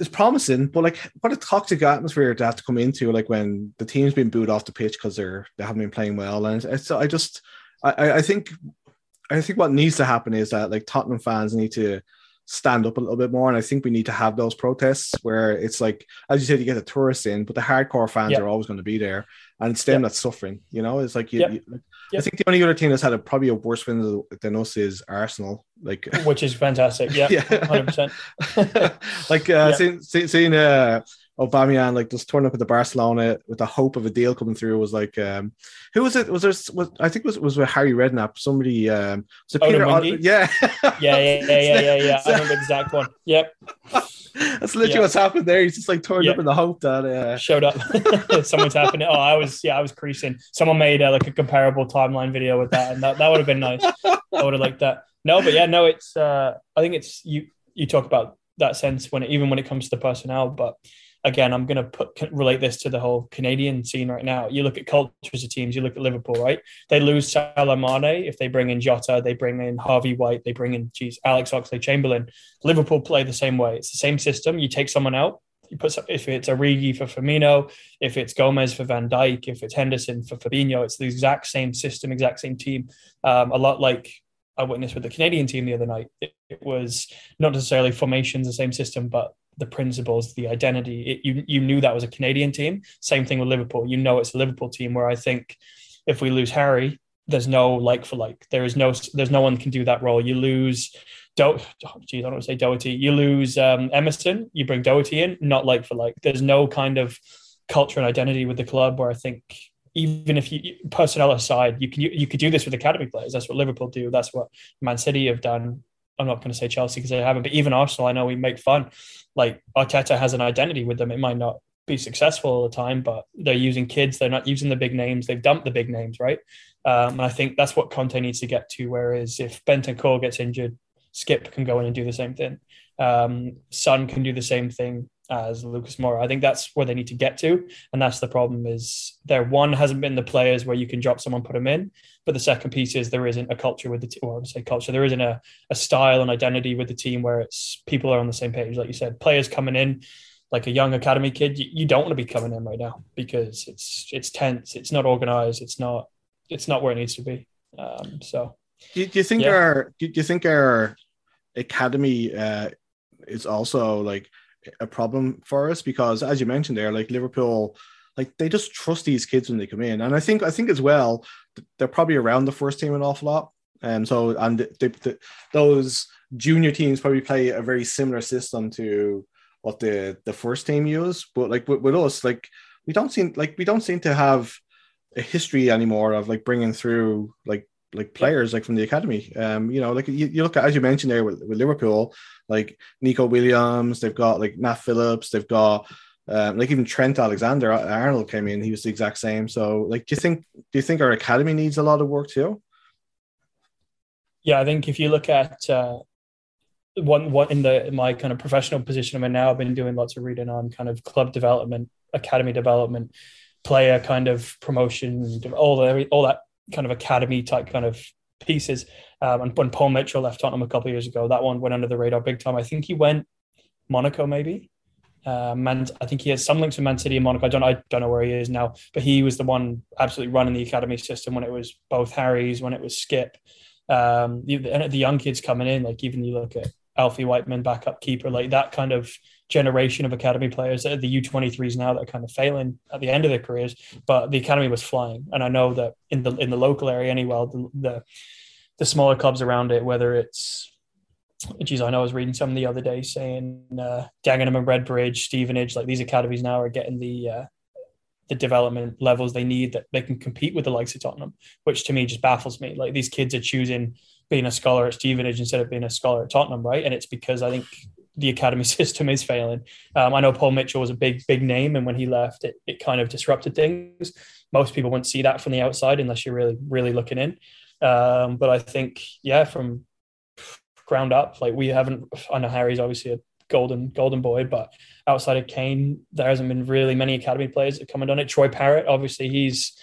it's promising, but like what a toxic atmosphere to have to come into, like when the team's been booed off the pitch because they're they haven't been playing well. And it's I just I- I think I think what needs to happen is that like Tottenham fans need to stand up a little bit more. And I think we need to have those protests where it's like, as you said, you get the tourists in, but the hardcore fans
Yep.
are always going to be there. And it's them that's suffering, you know, it's like, you,
Yep.
you- I think the only other team that's had a probably a worse win than us is Arsenal. Like,
Which is fantastic. Yeah,
Yeah.
hundred percent.
like uh, seeing, seeing uh, Aubameyang like just turn up at the Barcelona with the hope of a deal coming through was like um who was it was there was I think it was was with Harry Redknapp somebody um was it Peter
Wingy?
yeah
Yeah, yeah, yeah, yeah, yeah, yeah. I know the exact one. Yep,
that's literally
Yeah.
what's happened there he's just like turned
Yeah.
up in the hope that uh
showed up. Someone's happening. Oh, I was yeah, I was creasing. Someone made uh, like a comparable timeline video with that, and that, that would have been nice. I would have liked that. No, but yeah, no, it's. uh I think it's you. You talk about that sense when it, even when it comes to personnel, but again, I'm going to put relate this to the whole Canadian scene right now. You look at cultures of teams. You look at Liverpool, right? They lose Salah Mane if they bring in Jota, they bring in Harvey White, they bring in geez, Alex Oxlade-Chamberlain. Liverpool play the same way. It's the same system. You take someone out. You put some, if it's Origi for Firmino, if it's Gomez for Van Dijk, if it's Henderson for Fabinho, it's the exact same system, exact same team. Um, a lot like I witnessed with the Canadian team the other night. It was not necessarily formations, the same system, but the principles, the identity. It, you you knew that was a Canadian team. Same thing with Liverpool. You know it's a Liverpool team. Where I think if we lose Harry, there's no like for like. There is no there's no one can do that role. You lose. Do, oh, geez, I don't want to say Doherty. You lose um, Emerson. You bring Doherty in, not like for like. There's no kind of culture and identity with the club where I think even if you personnel aside, you can you, you could do this with academy players. That's what Liverpool do. That's what Man City have done. I'm not going to say Chelsea because they haven't, but even Arsenal, I know we make fun. Like Arteta has an identity with them. It might not be successful all the time, but they're using kids. They're not using the big names. They've dumped the big names, right? Um, and I think that's what Conte needs to get to. Whereas if Benton Bentancur gets injured, Skipp can go in and do the same thing. Um, Son can do the same thing as Lucas Moura. I think that's where they need to get to, and that's the problem. Is there one hasn't been the players where you can drop someone, put them in, but the second piece is there isn't a culture with the team. Well, I would say culture. There isn't a, a style and identity with the team where it's people are on the same page. Like you said, players coming in, like a young academy kid, you, you don't want to be coming in right now because it's it's tense. It's not organized. It's not it's not where it needs to be. Um, so
do, do you think
Yeah.
our do you think our academy uh is also like a problem for us because as you mentioned there like liverpool like they just trust these kids when they come in. And i think i think as well they're probably around the first team an awful lot. And so and they, they, those junior teams probably play a very similar system to what the the first team use. But like with, with us like we don't seem like we don't seem to have a history anymore of like bringing through like like players like from the academy. Um, you know, like you, you look at as you mentioned there with, with Liverpool, like Neco Williams, they've got like Nat Phillips, they've got um, like even Trent Alexander Arnold came in, he was the exact same. So like do you think do you think our academy needs a lot of work too?
yeah, I think if you look at uh, one what in the in my kind of professional position I'm in now, I've been doing lots of reading on kind of club development, academy development, player kind of promotion, all the all that kind of academy type kind of pieces. Um, and when Paul Mitchell left Tottenham a couple of years ago, that one went under the radar big time. I think he went Monaco maybe. Uh, Man, I think he has some links with Man City and Monaco. I don't, I don't know where he is now, but he was the one absolutely running the academy system when it was both Harry's, when it was Skipp. Um, the, the young kids coming in, like even you look at Alfie Whiteman, backup keeper, like that kind of generation of academy players. The U23s now that are kind of failing at the end of their careers, but the academy was flying. And I know that in the in the local area, anyway, the, the the smaller clubs around it, whether it's geez, I know I was reading some the other day saying uh, Dagenham and Redbridge, Stevenage, like these academies now are getting the uh, the development levels they need that they can compete with the likes of Tottenham, which to me just baffles me. Like these kids are choosing being a scholar at Stevenage instead of being a scholar at Tottenham, right? And it's because I think the academy system is failing. Um, I know Paul Mitchell was a big, big name, and when he left, it, it kind of disrupted things. Most people wouldn't see that from the outside unless you're really, really looking in. Um, but I think, yeah, from ground up, like we haven't. I know Harry's obviously a golden, golden boy, but outside of Kane, there hasn't been really many academy players that come and done it. Troy Parrott, obviously, he's.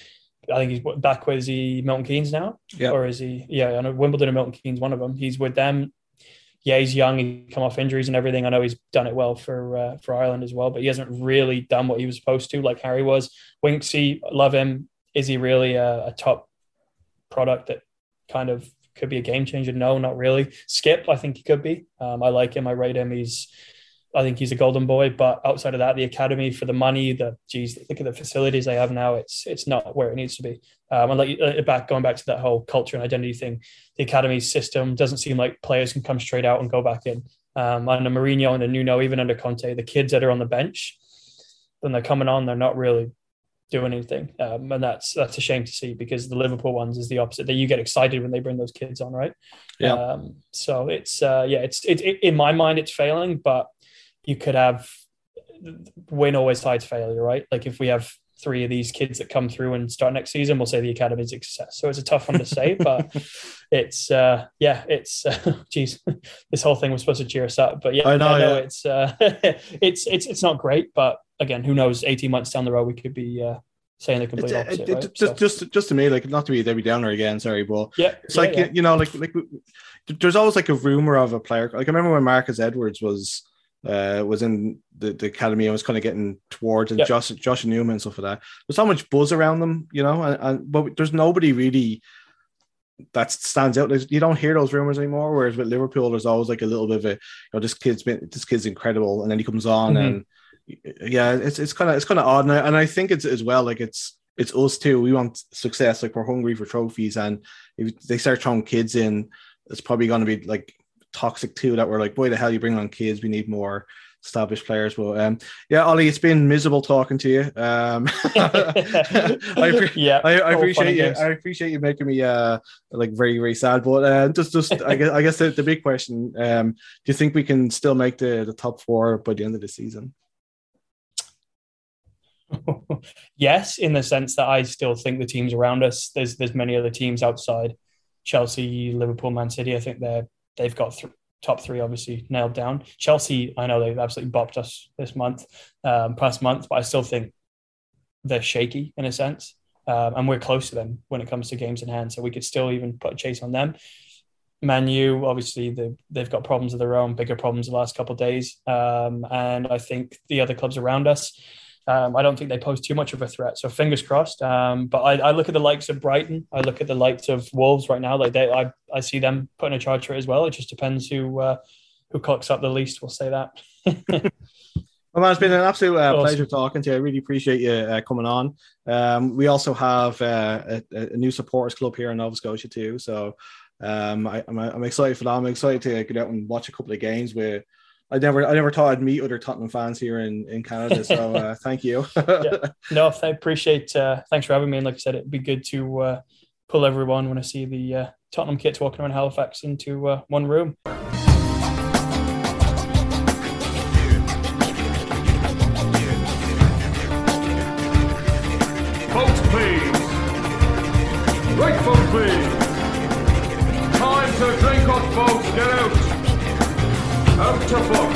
I think he's back with the Milton Keynes now,
Yeah.
or is he? Yeah, I know Wimbledon and Milton Keynes, one of them. He's with them yeah, he's young. He come off injuries and everything. I know he's done it well for uh, for Ireland as well, but he hasn't really done what he was supposed to, like Harry was. Winksy, love him. Is he really a, a top product that kind of could be a game changer? No, not really. Skipp, I think he could be. Um, I like him. I rate him. He's, I think he's a golden boy. But outside of that, the academy for the money, the geez, look at the facilities they have now. It's it's not where it needs to be. Um, and like uh, back going back to that whole culture and identity thing, the academy system doesn't seem like players can come straight out and go back in. Um, under Mourinho and the Nuno, even under Conte, the kids that are on the bench, when they're coming on, they're not really doing anything, um, and that's that's a shame to see because the Liverpool ones is the opposite. That you get excited when they bring those kids on, right?
Yeah.
Um, so it's uh, yeah, it's it, it, in my mind it's failing, but you could have win always tides failure, right? Like if we have three of these kids that come through and start next season, we'll say the academy is a success. So it's a tough one to say, but it's uh, yeah, it's uh, geez, this whole thing was supposed to cheer us up, but yeah,
I know, yeah.
it's uh, it's it's it's not great, but again, who knows? Eighteen months down the road, we could be uh, saying the complete
It's-
opposite.
it-
right?
it-
So-
just, just, just to me, like not to be Debbie Downer again. Sorry, but
yeah,
it's
yeah,
like
yeah.
you know, like like there's always like a rumor of a player. Like I remember when Marcus Edwards was uh was in the, the academy and was kind of getting towards and
Yep.
Josh Josh Onomah and stuff like that. There's so much buzz around them, you know, and, and but there's nobody really that stands out. There's, you don't hear those rumors anymore. Whereas with Liverpool, there's always like a little bit of a, you know, this kid's been this kid's incredible, and then he comes on
Mhm.
and yeah, it's it's kind of it's kind of odd, and I, and I think it's as well like it's it's us too. We want success, like we're hungry for trophies, and if they start throwing kids in, it's probably going to be like toxic too. That we're like, boy, the hell you bring on kids? We need more established players. But um, yeah, Ollie, it's been miserable talking to you. Um, I, appre-
yeah,
I, I appreciate you.
games.
I appreciate you making me uh like very very sad. But uh, just just I guess I guess the, the big question: um, Do you think we can still make the the top four by the end of the season?
yes, in the sense that I still think the teams around us. There's there's many other teams outside Chelsea, Liverpool, Man City. I think they're they've got th- top three obviously nailed down. Chelsea, I know they've absolutely bopped us this month, um, past month, but I still think they're shaky in a sense, um, and we're close to them when it comes to games in hand. So we could still even put a chase on them. Man U, obviously, the, they've got problems of their own, bigger problems the last couple of days. Um, and I think the other clubs around us, um, I don't think they pose too much of a threat. So fingers crossed. Um, but I, I look at the likes of Brighton. I look at the likes of Wolves right now. Like they, I, I see them putting a charge for it as well. It just depends who uh, who cocks up the least. We'll say that.
Well, man, it's been an absolute uh,
Awesome.
pleasure talking to you. I really appreciate you uh, coming on. Um, we also have uh, a, a new supporters club here in Nova Scotia too, so um, I, I'm, I'm excited for that. I'm excited to get out and watch a couple of games. Where I never, I never thought I'd meet other Tottenham fans here in, in Canada. So uh, thank you.
no, I appreciate. Uh, thanks for having me. And like I said, it'd be good to uh, pull everyone when I see the uh, Tottenham kits walking around Halifax into uh, one room.
To drink